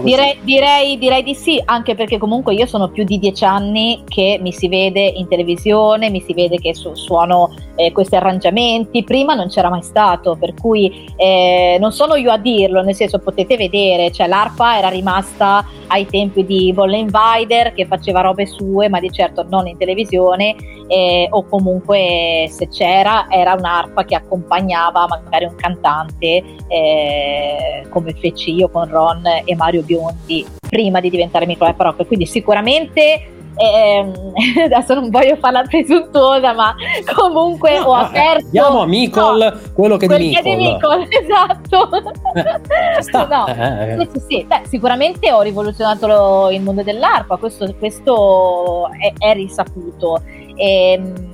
Speaker 2: Direi, direi, direi, di sì, anche perché comunque io sono più di dieci anni che mi si vede in televisione, mi si vede che su, suono eh, questi arrangiamenti, prima non c'era mai stato, per cui eh, non sono io a dirlo, nel senso potete vedere, cioè l'arpa era rimasta ai tempi di Bolle Invider che faceva robe sue, ma di certo non in televisione, eh, o comunque se c'era era un'arpa che accompagnava magari un cantante eh, come feci io con Ron e Mario Biondi prima di diventare Nicolai Parocco quindi sicuramente eh, adesso non voglio farla presuntuosa ma comunque no, ho aperto
Speaker 1: diamo a Micol no, quello che quel di Micol
Speaker 2: esatto. Eh, no, eh, eh. sì, sì, beh, sicuramente ho rivoluzionato il mondo dell'arpa questo, questo è, è, risaputo. E, ehm,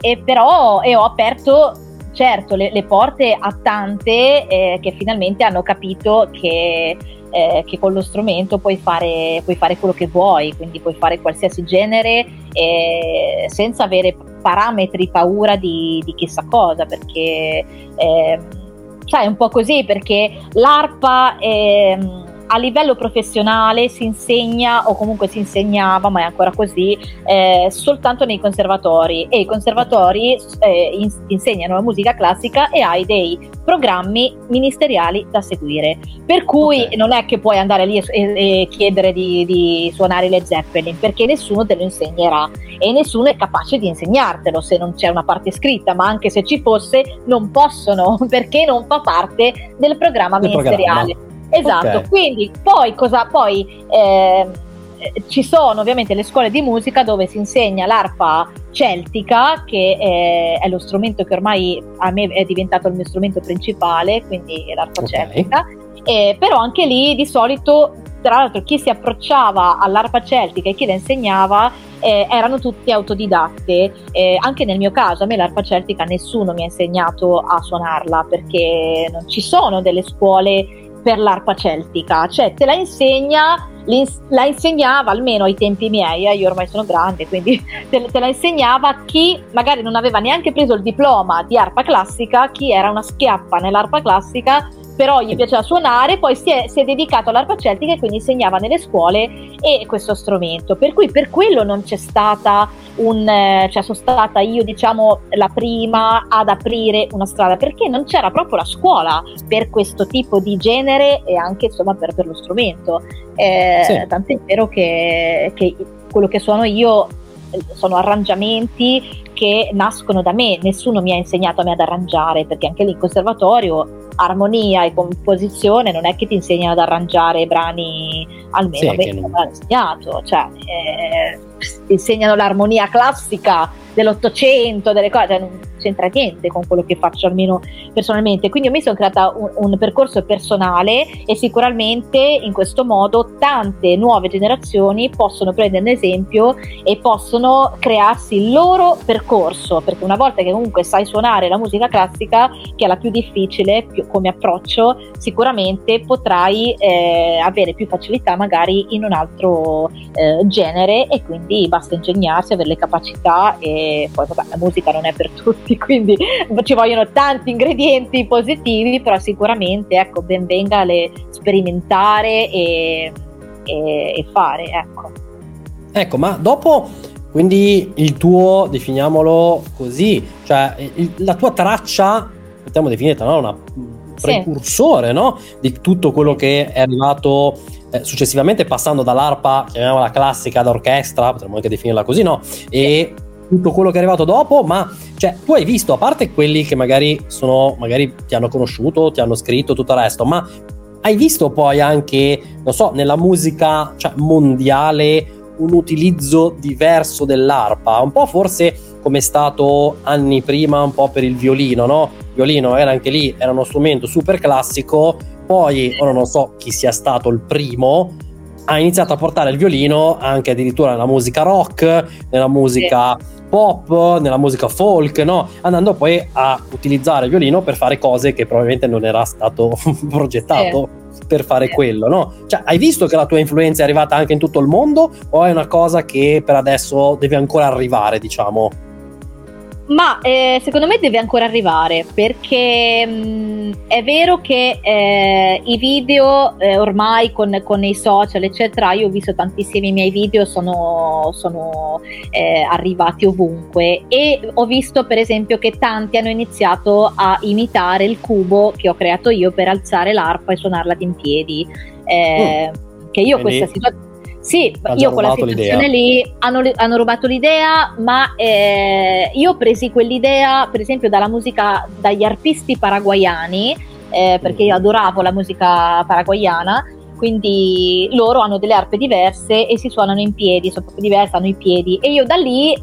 Speaker 2: e però e ho aperto certo le, le porte a tante eh, che finalmente hanno capito che, eh, che, con lo strumento puoi fare, puoi fare, quello che vuoi, quindi puoi fare qualsiasi genere eh, senza avere parametri, paura di, di chissà cosa, perché ehm, sai, è un po' così, perché l'arpa... Ehm, a livello professionale si insegna o comunque si insegnava, ma è ancora così, eh, soltanto nei conservatori e i conservatori eh, in- insegnano la musica classica e hai dei programmi ministeriali da seguire. Per cui okay. non è che puoi andare lì e, e chiedere di, di suonare le Zeppelin perché nessuno te lo insegnerà e nessuno è capace di insegnartelo se non c'è una parte scritta, ma anche se ci fosse non possono perché non fa parte del programma del ministeriale. Programma. Esatto, okay. quindi poi cosa poi eh, ci sono ovviamente le scuole di musica dove si insegna l'arpa celtica, che è, è, lo strumento che ormai a me è diventato il mio strumento principale, quindi l'arpa okay. celtica. Eh, però anche lì di solito, tra l'altro, chi si approcciava all'arpa celtica e chi la insegnava eh, erano tutti autodidatte. Eh, anche nel mio caso, a me l'arpa celtica nessuno mi ha insegnato a suonarla perché non ci sono delle scuole per l'arpa celtica, cioè te la insegna, la insegnava almeno ai tempi miei, eh, io ormai sono grande, quindi te, te, la insegnava chi magari non aveva neanche preso il diploma di arpa classica, chi era una schiappa nell'arpa classica però gli piaceva suonare, poi si è, si è, dedicato all'arpa celtica e quindi insegnava nelle scuole e questo strumento. Per cui per quello non c'è stata un, eh, cioè sono stata io diciamo la prima ad aprire una strada, perché non c'era proprio la scuola per questo tipo di genere e anche insomma per, per lo strumento. Eh, sì. Tant'è vero che, che quello che suono io sono arrangiamenti che nascono da me, nessuno mi ha insegnato a me ad arrangiare, perché anche lì in conservatorio armonia e composizione non è che ti insegnano ad arrangiare brani almeno sì, me non... insegnato, cioè eh, insegnano l'armonia classica dell'Ottocento, delle cose, non c'entra niente con quello che faccio almeno personalmente. Quindi io mi sono creata un, un, percorso personale e sicuramente in questo modo tante nuove generazioni possono prendere un esempio e possono crearsi il loro percorso, perché una volta che comunque sai suonare la musica classica, che è la più difficile più, come approccio, sicuramente potrai eh, avere più facilità magari in un altro eh, genere e quindi basta ingegnarsi, avere le capacità e poi vabbè, la musica non è per tutti, quindi ci vogliono tanti ingredienti positivi, però sicuramente ecco, ben venga le sperimentare e, e, e fare. Ecco.
Speaker 1: ecco, ma dopo quindi il tuo, definiamolo così, cioè il, la tua traccia, potremmo definirla no? una precursore sì. no? di tutto quello che è arrivato eh, successivamente passando dall'arpa, chiamiamola classica d'orchestra, potremmo anche definirla così, no? E tutto quello che è arrivato dopo, ma cioè, tu hai visto, a parte quelli che magari sono, magari ti hanno conosciuto, ti hanno scritto, tutto il resto, ma hai visto poi anche, non so, nella musica cioè, mondiale un utilizzo diverso dell'arpa, un po' forse come è stato anni prima un po' per il violino, no? Il violino era anche lì, era uno strumento super classico, poi ora non so chi sia stato il primo, ha iniziato a portare il violino anche addirittura nella musica rock, nella musica. Pop, nella musica folk, no? andando poi a utilizzare il violino per fare cose che probabilmente non era stato progettato. Sì per fare quello, no? Cioè, hai visto che la tua influenza è arrivata anche in tutto il mondo o è una cosa che per adesso deve ancora arrivare, diciamo?
Speaker 2: Ma eh, secondo me deve ancora arrivare perché mh, mm, è vero che eh, i video eh, ormai con, con, i social eccetera, io ho visto tantissimi miei video, sono, sono eh, arrivati ovunque e ho visto per esempio che tanti hanno iniziato a imitare il cubo che ho creato io per alzare l'arpa e suonarla in piedi. Eh, mm. Che io Quindi... questa situazione sì, io con la situazione l'idea. lì hanno, hanno, rubato l'idea, ma eh, io ho preso quell'idea, per esempio, dalla musica, dagli artisti paraguayani, eh, perché io adoravo la musica paraguayana, quindi loro hanno delle arpe diverse e si suonano in piedi, sono proprio diverse, hanno i piedi, e io da lì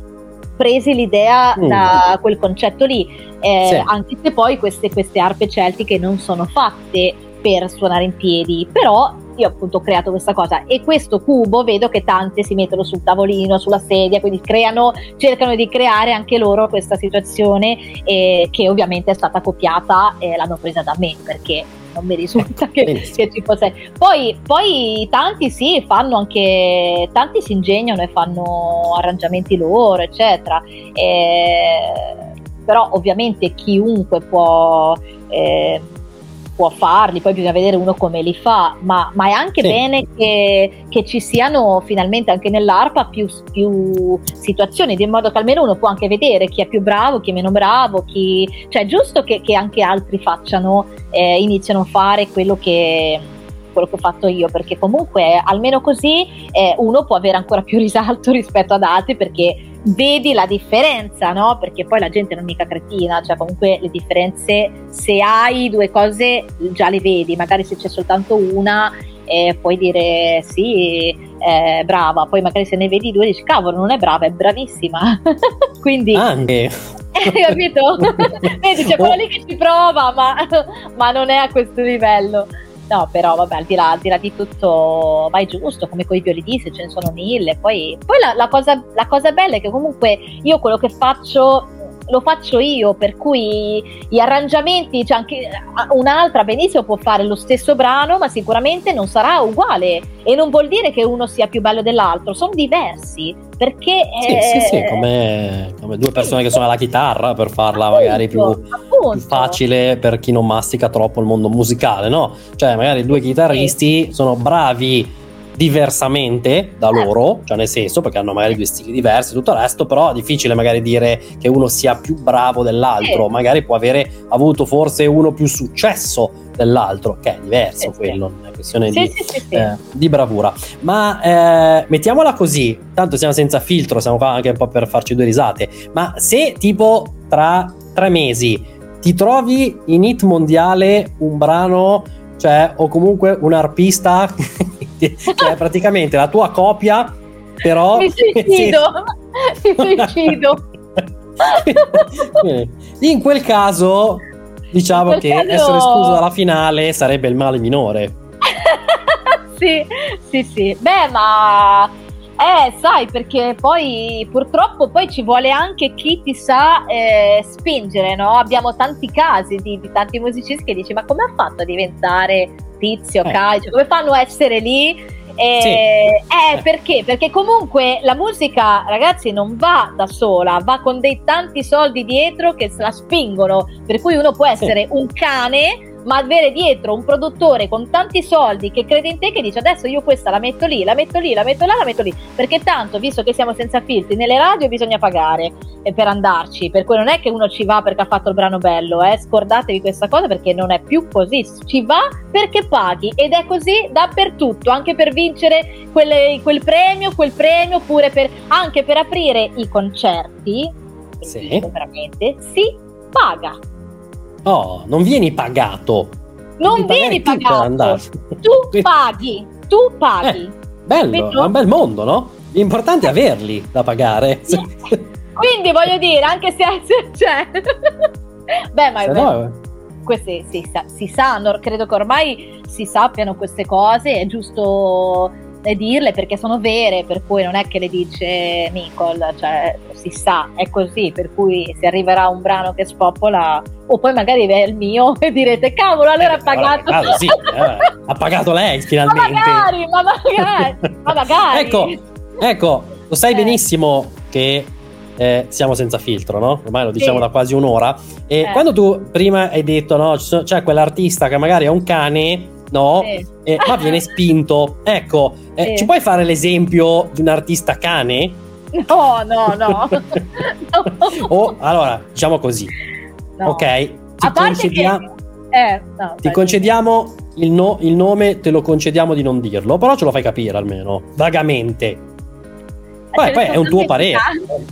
Speaker 2: presi l'idea mm. da quel concetto lì, eh, sì. anche se poi queste, queste arpe celtiche non sono fatte per suonare in piedi, però io appunto ho creato questa cosa e questo cubo vedo che tante si mettono sul tavolino, sulla sedia, quindi creano, cercano di creare anche loro questa situazione eh, che ovviamente è stata copiata e l'hanno presa da me perché non mi risulta che, che ci fosse. Poi, poi, tanti sì, fanno anche, tanti si ingegnano e fanno arrangiamenti loro, eccetera. Eh, però ovviamente chiunque può... Eh, può farli, poi bisogna vedere uno come li fa, ma, ma è anche sì. bene che, che, ci siano finalmente anche nell'ARPA più, più, situazioni, in modo che almeno uno può anche vedere chi è più bravo, chi è meno bravo, chi... cioè è giusto che, che anche altri facciano, eh, iniziano a fare quello che, quello che ho fatto io, perché comunque almeno così eh, uno può avere ancora più risalto rispetto ad altri perché vedi la differenza, no? Perché poi la gente non è mica cretina, cioè comunque le differenze, se hai due cose già le vedi, magari se c'è soltanto una eh, puoi dire sì, è brava, poi magari se ne vedi due dici cavolo non è brava, è bravissima. Quindi...
Speaker 1: Anche.
Speaker 2: Hai capito? Vedi, c'è quello lì che ci prova, ma, ma non è a questo livello. No, però vabbè, al di là, al di, là di tutto vai giusto, come con i violinisti, ce ne sono mille. Poi, poi la, la, cosa, la cosa bella è che comunque io quello che faccio lo faccio io, per cui gli arrangiamenti, cioè anche un'altra benissimo può fare lo stesso brano, ma sicuramente non sarà uguale e non vuol dire che uno sia più bello dell'altro, sono diversi. Perché
Speaker 1: sì, eh, sì, sì, come, come due persone che suonano la chitarra per farla appunto, magari più, più, facile per chi non mastica troppo il mondo musicale, no? Cioè, magari due chitarristi sono bravi diversamente da certo. loro, cioè nel senso perché hanno magari due stili diversi e tutto il resto, però è difficile magari dire che uno sia più bravo dell'altro, sì. magari può avere avuto forse uno più successo dell'altro, che è diverso sì, quello, sì. è questione di, eh, di, bravura. Ma eh, mettiamola così, tanto siamo senza filtro, siamo qua anche un po' per farci due risate, ma se tipo tra tre mesi ti trovi in hit mondiale un brano, cioè o comunque un arpista che è praticamente la tua copia, però...
Speaker 2: Mi suicido, mi suicido.
Speaker 1: In quel caso, diciamo quel che caso... essere escluso dalla finale sarebbe il male minore.
Speaker 2: sì, sì, sì. Beh, ma... Eh, sai, perché poi purtroppo poi ci vuole anche chi ti sa eh, spingere, no? Abbiamo tanti casi di, di tanti musicisti che dici ma come ha fatto a diventare tizio, eh. calcio, come fanno a essere lì? Eh, sì. eh, perché? Perché comunque la musica, ragazzi, non va da sola, va con dei tanti soldi dietro che la spingono. Per cui uno può essere sì. un cane ma avere dietro un produttore con tanti soldi che crede in te che dice adesso io questa la metto lì, la metto lì, la metto là, la metto lì, perché tanto visto che siamo senza filtri nelle radio bisogna pagare eh, per andarci, per cui non è che uno ci va perché ha fatto il brano bello, eh? scordatevi questa cosa perché non è più così, ci va perché paghi ed è così dappertutto, anche per vincere quelle, quel premio, quel premio, oppure per, anche per aprire i concerti,
Speaker 1: sì.
Speaker 2: veramente, si paga.
Speaker 1: Oh, non vieni pagato.
Speaker 2: Non vieni pagato. Tu paghi, tu paghi. Eh,
Speaker 1: bello, è un bel mondo, no? L'importante è averli da pagare.
Speaker 2: Quindi voglio dire, anche se, c'è... Beh, ma è no, queste si, si sanno, credo che ormai si sappiano queste cose, è giusto e dirle perché sono vere, per cui non è che le dice Nicole, cioè si sa, è così, per cui se arriverà un brano che spopola o poi magari è il mio e direte cavolo allora ha pagato
Speaker 1: allora, sì, eh, ha pagato lei finalmente
Speaker 2: ma magari ma magari, ma magari.
Speaker 1: ecco ecco lo sai eh. benissimo che eh, siamo senza filtro, no? Ormai lo diciamo sì. da quasi un'ora. E eh. quando tu prima hai detto, no, c'è quell'artista che magari è un cane, no? Sì. Eh, ma viene spinto. Ecco, eh, ci puoi fare l'esempio di un artista cane?
Speaker 2: No, no, no.
Speaker 1: o allora, diciamo così. No. Ok, ti concediamo, che... eh, no, ti concediamo il, no, il nome, te lo concediamo di non dirlo, però ce lo fai capire almeno, vagamente. Poi, poi è un tuo parere.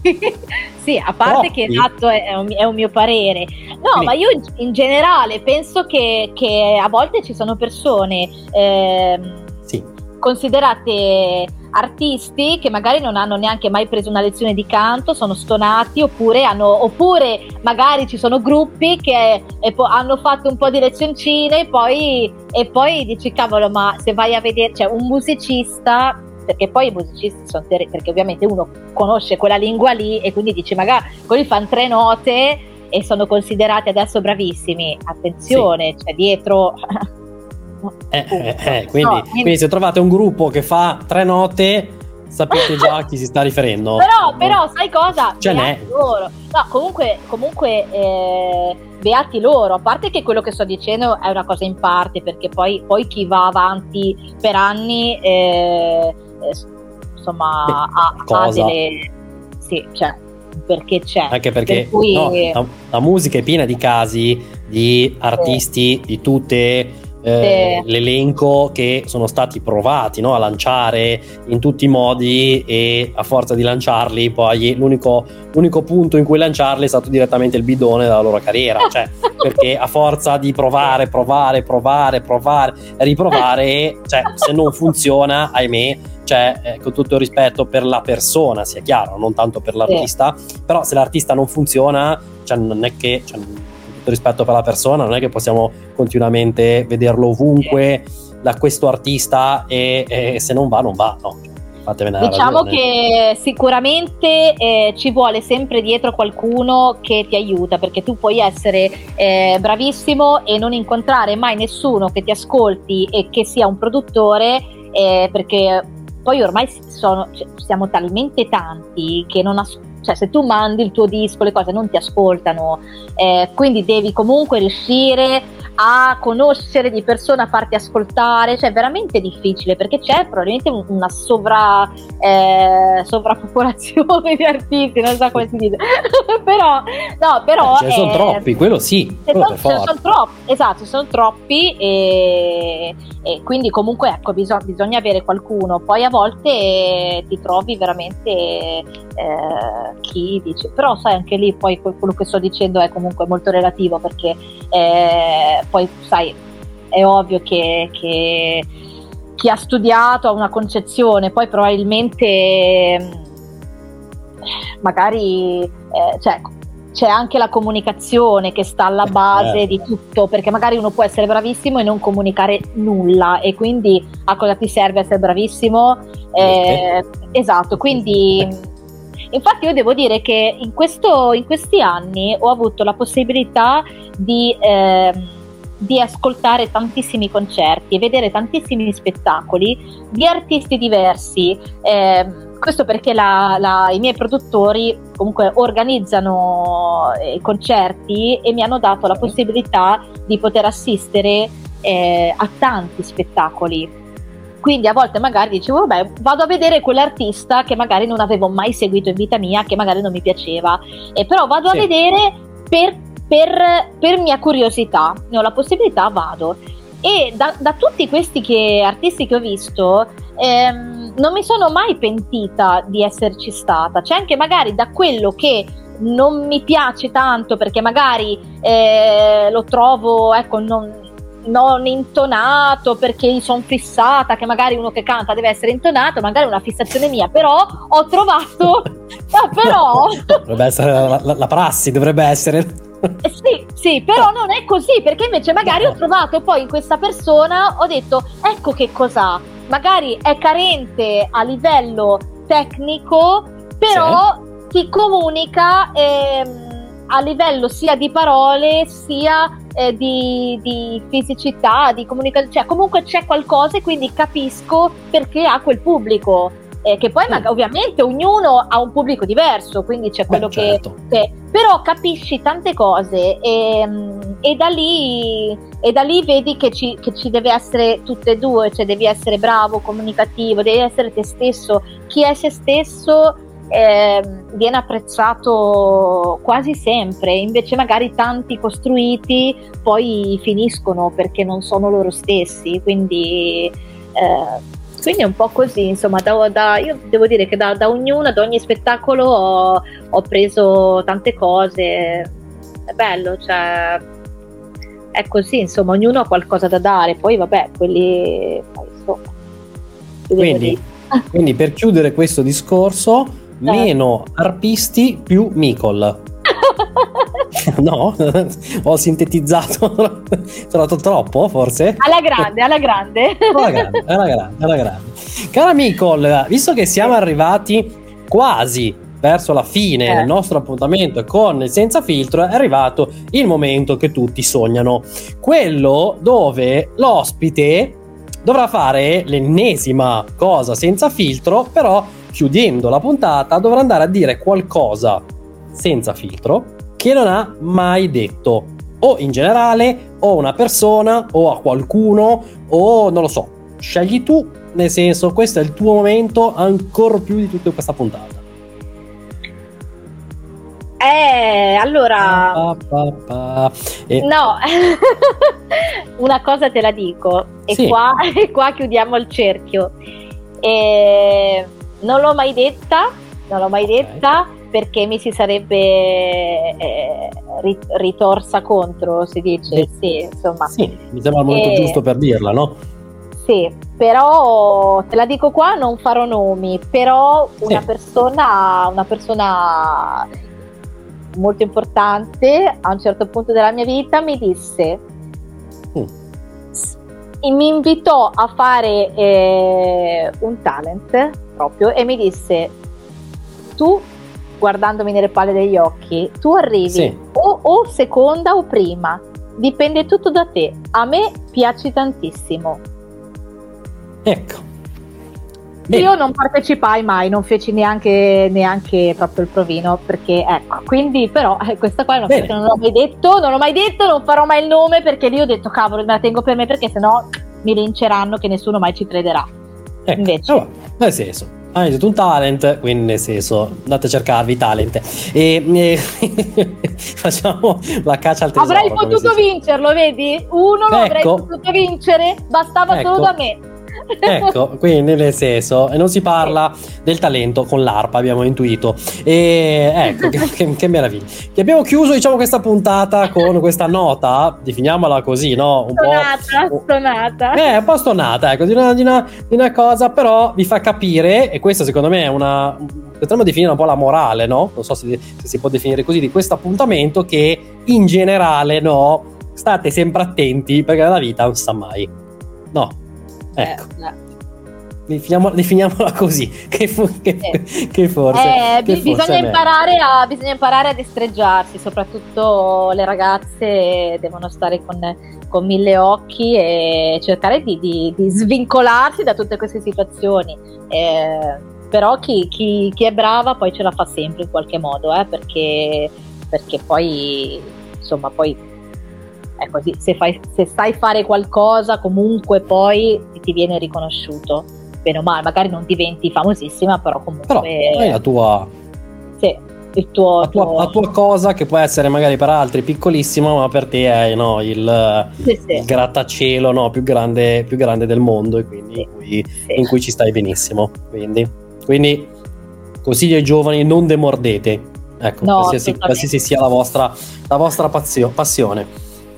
Speaker 2: sì, a parte Troppi. che esatto è un, è un, mio parere. No, Quindi. ma io in, generale penso che, che, a volte ci sono persone eh, sì. considerate artisti che magari non hanno neanche mai preso una lezione di canto, sono stonati oppure, hanno, oppure magari ci sono gruppi che po- hanno fatto un po' di lezioncine e poi, e poi dici cavolo ma se vai a vedere, cioè un musicista perché poi i musicisti sono ter- perché ovviamente uno conosce quella lingua lì e quindi dice magari quelli fanno tre note e sono considerati adesso bravissimi attenzione sì. cioè dietro
Speaker 1: eh, eh, eh, quindi, no, quindi se trovate un gruppo che fa tre note sapete già a chi si sta riferendo.
Speaker 2: Però, però sai cosa? Ce n'è. Loro. No, comunque, comunque eh, beati loro. A parte che quello che sto dicendo è una cosa in parte, perché poi, poi chi va avanti per anni, eh, eh, insomma, ha, ha, delle... Sì, cioè, perché c'è.
Speaker 1: Anche perché per cui... no, la, la, musica è piena di casi di artisti di tutte eh, sì. l'elenco che sono stati provati no, a lanciare in tutti i modi e a forza di lanciarli poi l'unico, l'unico, punto in cui lanciarli è stato direttamente il bidone della loro carriera cioè, perché a forza di provare, provare, provare, provare riprovare cioè, se non funziona ahimè cioè, eh, con tutto il rispetto per la persona, sia chiaro, non tanto per l'artista, sì. però se l'artista non funziona, cioè, non è che, cioè, rispetto per la persona, non è che possiamo continuamente vederlo ovunque da questo artista e, e se non va non va, no.
Speaker 2: Diciamo che sicuramente eh, ci vuole sempre dietro qualcuno che ti aiuta perché tu puoi essere eh, bravissimo e non incontrare mai nessuno che ti ascolti e che sia un produttore eh, perché poi ormai sono, cioè, siamo talmente tanti che non ascoltano cioè se tu mandi il tuo disco le cose non ti ascoltano, eh, quindi devi comunque riuscire a conoscere di persona, a farti ascoltare, cioè è veramente difficile perché c'è probabilmente una sovra, eh, sovrappopolazione di artisti, non so come si dice, però, no, però...
Speaker 1: Eh, ce ne sono troppi, quello sì.
Speaker 2: Quello sono, ce ne sono troppi, esatto, sono troppi e, e quindi comunque ecco, bisog- bisogna avere qualcuno, poi a volte ti trovi veramente eh, chi dice, però sai anche lì poi quello che sto dicendo è comunque molto relativo perché eh, poi sai, è ovvio che, che chi ha studiato ha una concezione, poi probabilmente mm, magari eh, cioè, c'è anche la comunicazione che sta alla base eh. di tutto, perché magari uno può essere bravissimo e non comunicare nulla e quindi a cosa ti serve essere bravissimo? Eh, esatto, quindi infatti io devo dire che in, questo, in questi anni ho avuto la possibilità di... Eh, di ascoltare tantissimi concerti e vedere tantissimi spettacoli di artisti diversi. Eh, questo perché la, la, i miei produttori comunque organizzano eh, concerti e mi hanno dato la possibilità di poter assistere eh, a tanti spettacoli. Quindi a volte magari dicevo, vabbè, vado a vedere quell'artista che magari non avevo mai seguito in vita mia, che magari non mi piaceva, e però vado sì. a vedere per, per, per mia curiosità, ne ho la possibilità, vado. E da, da tutti questi che, artisti che ho visto, ehm, non mi sono mai pentita di esserci stata. C'è anche magari da quello che non mi piace tanto perché magari eh, lo trovo, ecco, non, non intonato perché sono fissata, che magari uno che canta deve essere intonato, magari è una fissazione mia, però ho trovato... ah, però...
Speaker 1: Dovrebbe essere la, la, la prassi, dovrebbe essere...
Speaker 2: Eh sì, sì, però non è così, perché invece magari ho trovato poi in questa persona, ho detto, ecco che cos'ha, magari è carente a livello tecnico, però sì. ti comunica ehm, a livello sia di parole sia eh, di, di, fisicità, di comunicazione, cioè comunque c'è qualcosa e quindi capisco perché ha quel pubblico eh, che poi mm. ovviamente ognuno ha un pubblico diverso, quindi c'è quello Beh, certo. che, che, però capisci tante cose e, e, da, lì, e da lì vedi che ci, che ci, deve essere tutte e due, cioè devi essere bravo, comunicativo, devi essere te stesso, chi è se stesso eh, viene apprezzato quasi sempre, invece magari tanti costruiti poi finiscono perché non sono loro stessi, quindi... Eh, quindi è un po' così, insomma, da, da, io devo dire che da, da ognuno, da ogni spettacolo ho, ho, preso tante cose, è bello, cioè è così, insomma, ognuno ha qualcosa da dare, poi vabbè, quelli... Poi, insomma,
Speaker 1: quindi, quindi, per chiudere questo discorso. Meno arpisti più Micol. no? Ho sintetizzato trovato troppo, forse?
Speaker 2: Alla grande, alla grande.
Speaker 1: alla grande, alla grande, alla grande. Cara Micol, visto che siamo arrivati quasi verso la fine eh. del nostro appuntamento con il Senza Filtro, è arrivato il momento che tutti sognano. Quello dove l'ospite dovrà fare l'ennesima cosa senza filtro, però chiudendo la puntata dovrà andare a dire qualcosa senza filtro che non ha mai detto. O in generale o a una persona o a qualcuno o non lo so. Scegli tu nel senso questo è il tuo momento ancora più di tutta questa puntata.
Speaker 2: Eh allora. Pa, pa, pa, e... no. Una cosa te la dico. E, sì. qua, e qua chiudiamo il cerchio. E... non l'ho mai detta non l'ho mai okay. detta perché mi si sarebbe eh, ritorsa contro, si dice, eh, sì, insomma.
Speaker 1: Sì, mi sembra il momento eh, giusto per dirla, no?
Speaker 2: Sì, però te la dico qua, non farò nomi, però una, sì. persona, una persona molto importante a un certo punto della mia vita mi disse, mm. Mi invitò a fare eh, un talent proprio e mi disse, tu guardandomi nelle palle degli occhi, tu arrivi sì. o, o seconda o prima, dipende tutto da te. A me piaci tantissimo.
Speaker 1: Ecco.
Speaker 2: Bene. Io non partecipai mai, non feci neanche, neanche, proprio il provino, perché ecco, quindi però eh, questa qua è una cosa che non ho mai detto, non ho mai detto, non farò mai il nome perché lì ho detto cavolo, me la tengo per me perché sennò mi linceranno che nessuno mai ci crederà.
Speaker 1: Ecco. Invece, oh, nel senso, avete un talent, quindi nel senso andate a cercarvi talent e, e facciamo la caccia al tesoro.
Speaker 2: Avrei potuto vincerlo, vedi? Uno lo ecco. avrei potuto vincere, bastava ecco. solo da me.
Speaker 1: Ecco, quindi nel senso, e non si parla del talento con l'ARPA, abbiamo intuito. E ecco, che, che, che, meraviglia. Che abbiamo chiuso, diciamo, questa puntata con questa nota, definiamola così, no?
Speaker 2: Un stonata, po'... stonata.
Speaker 1: Eh, un po' stonata, ecco, di una, di, una, di una cosa, però vi fa capire, e questa secondo me è una... potremmo definire un po' la morale, no? Non so se, se si può definire così, di questo appuntamento che in generale, no? State sempre attenti perché la vita non sa mai. No, Ecco. Eh, Definiamo, definiamola così, che, fu, che, eh. che forse,
Speaker 2: eh,
Speaker 1: che
Speaker 2: bisogna,
Speaker 1: forse
Speaker 2: imparare a, bisogna, imparare a, destreggiarsi, soprattutto le ragazze devono stare con, con mille occhi e cercare di, di, di, svincolarsi da tutte queste situazioni. Eh, però chi, chi, chi, è brava poi ce la fa sempre in qualche modo, eh, perché, perché poi insomma poi è così, se, fai, se sai fare qualcosa comunque poi ti viene riconosciuto, bene o male, magari non diventi famosissima, però comunque...
Speaker 1: Però è la tua...
Speaker 2: Sì, il tuo,
Speaker 1: la, tua, tuo... la, tua, cosa che può essere magari per altri piccolissima, ma per te è no, il, sì, sì. il, grattacielo no, più, grande, più, grande, del mondo e quindi sì. in, cui, in, cui, ci stai benissimo. Quindi, quindi consiglio ai giovani non demordete. Ecco, no, qualsiasi, qualsiasi, sia la vostra, la vostra pazio, passione.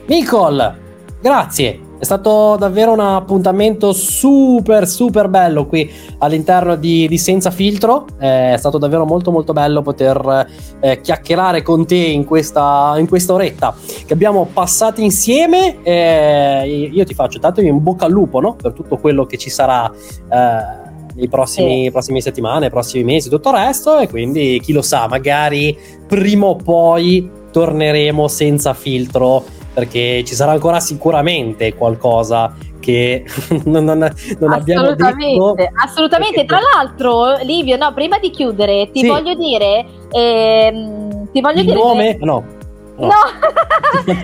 Speaker 1: Nicole, grazie. È stato davvero un appuntamento super super bello qui all'interno di, di Senza Filtro, è stato davvero molto molto bello poter eh, chiacchierare con te in questa, in questa oretta che abbiamo passato insieme. Eh, io ti faccio tanto in bocca al lupo no? per tutto quello che ci sarà. Eh, nei prossimi, sì. prossime settimane, prossimi mesi, tutto il resto. E quindi chi lo sa, magari prima o poi torneremo senza filtro perché ci sarà ancora sicuramente qualcosa che non, non, non abbiamo detto.
Speaker 2: Assolutamente, tra l'altro, Livio, no, prima di chiudere, ti sì. voglio dire. Ehm, ti voglio
Speaker 1: Il
Speaker 2: dire.
Speaker 1: nome? No.
Speaker 2: No,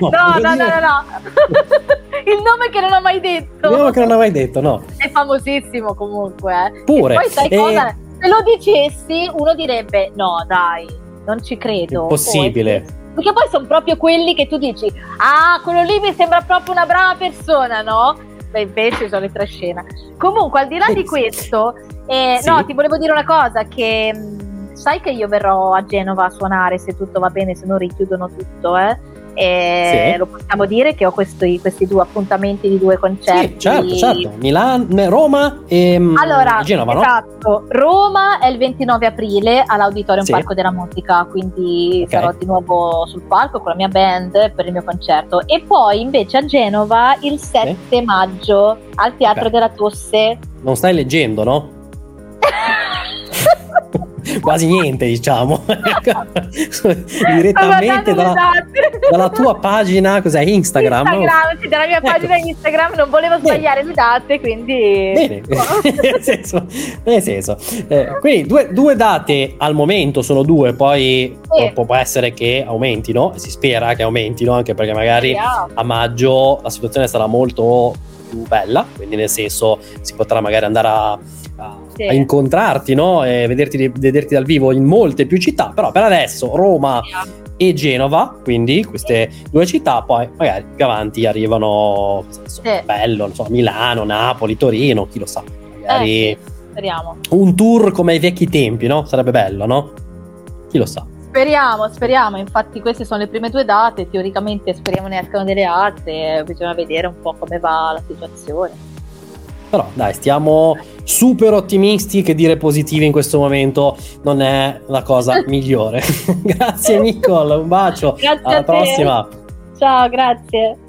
Speaker 2: no, no, no, no, no, no. Il nome che non ho mai detto.
Speaker 1: Il nome che non ho mai detto, no.
Speaker 2: È famosissimo comunque. Eh.
Speaker 1: Pure.
Speaker 2: E poi sai e... cosa? Se lo dicessi, uno direbbe: no, dai, non ci credo.
Speaker 1: Impossibile.
Speaker 2: Perché poi sono proprio quelli che tu dici, ah, quello lì mi sembra proprio una brava persona, no? Beh, invece sono le tre scene. Comunque, al di là di questo, eh, sì. no, ti volevo dire una cosa, che mh, sai che io verrò a Genova a suonare se tutto va bene, se non richiudono tutto, eh? E sì. lo possiamo dire che ho questi, questi, due appuntamenti di due concerti.
Speaker 1: Sì, certo, certo. Milano, Roma e mm, allora, Genova, no?
Speaker 2: Esatto. Roma è il 29 aprile all'Auditorium sì. Parco della Musica, quindi okay. sarò di nuovo sul palco con la mia band per il mio concerto. E poi invece a Genova il 7 sì. maggio al Teatro okay. della Tosse.
Speaker 1: Non stai leggendo, no? quasi niente, diciamo. Direttamente dalla, dalla, tua pagina, cos'è? Instagram?
Speaker 2: Instagram, sì, dalla mia ecco. pagina Instagram, non volevo sbagliare Bene. le date, quindi...
Speaker 1: Bene, nel senso, nel senso eh, quindi due, due, date al momento sono due, poi sì. può essere che aumentino, si spera che aumentino, anche perché magari a maggio la situazione sarà molto più bella, quindi nel senso si potrà magari andare a a, sì. a incontrarti no? e vederti, vederti, dal vivo in molte più città, però per adesso Roma e Genova, quindi queste due città, poi magari più avanti arrivano senso, sì. bello, so, Milano, Napoli, Torino, chi lo sa, magari
Speaker 2: eh, speriamo.
Speaker 1: un tour come ai vecchi tempi, no? Sarebbe bello, no? Chi lo sa.
Speaker 2: Speriamo, speriamo, infatti queste sono le prime due date, teoricamente speriamo ne escano delle altre, bisogna vedere un po' come va la situazione.
Speaker 1: Però dai, stiamo super ottimisti che dire positivi in questo momento non è la cosa migliore. grazie Nicole, un bacio.
Speaker 2: Grazie
Speaker 1: Alla prossima.
Speaker 2: Ciao, grazie.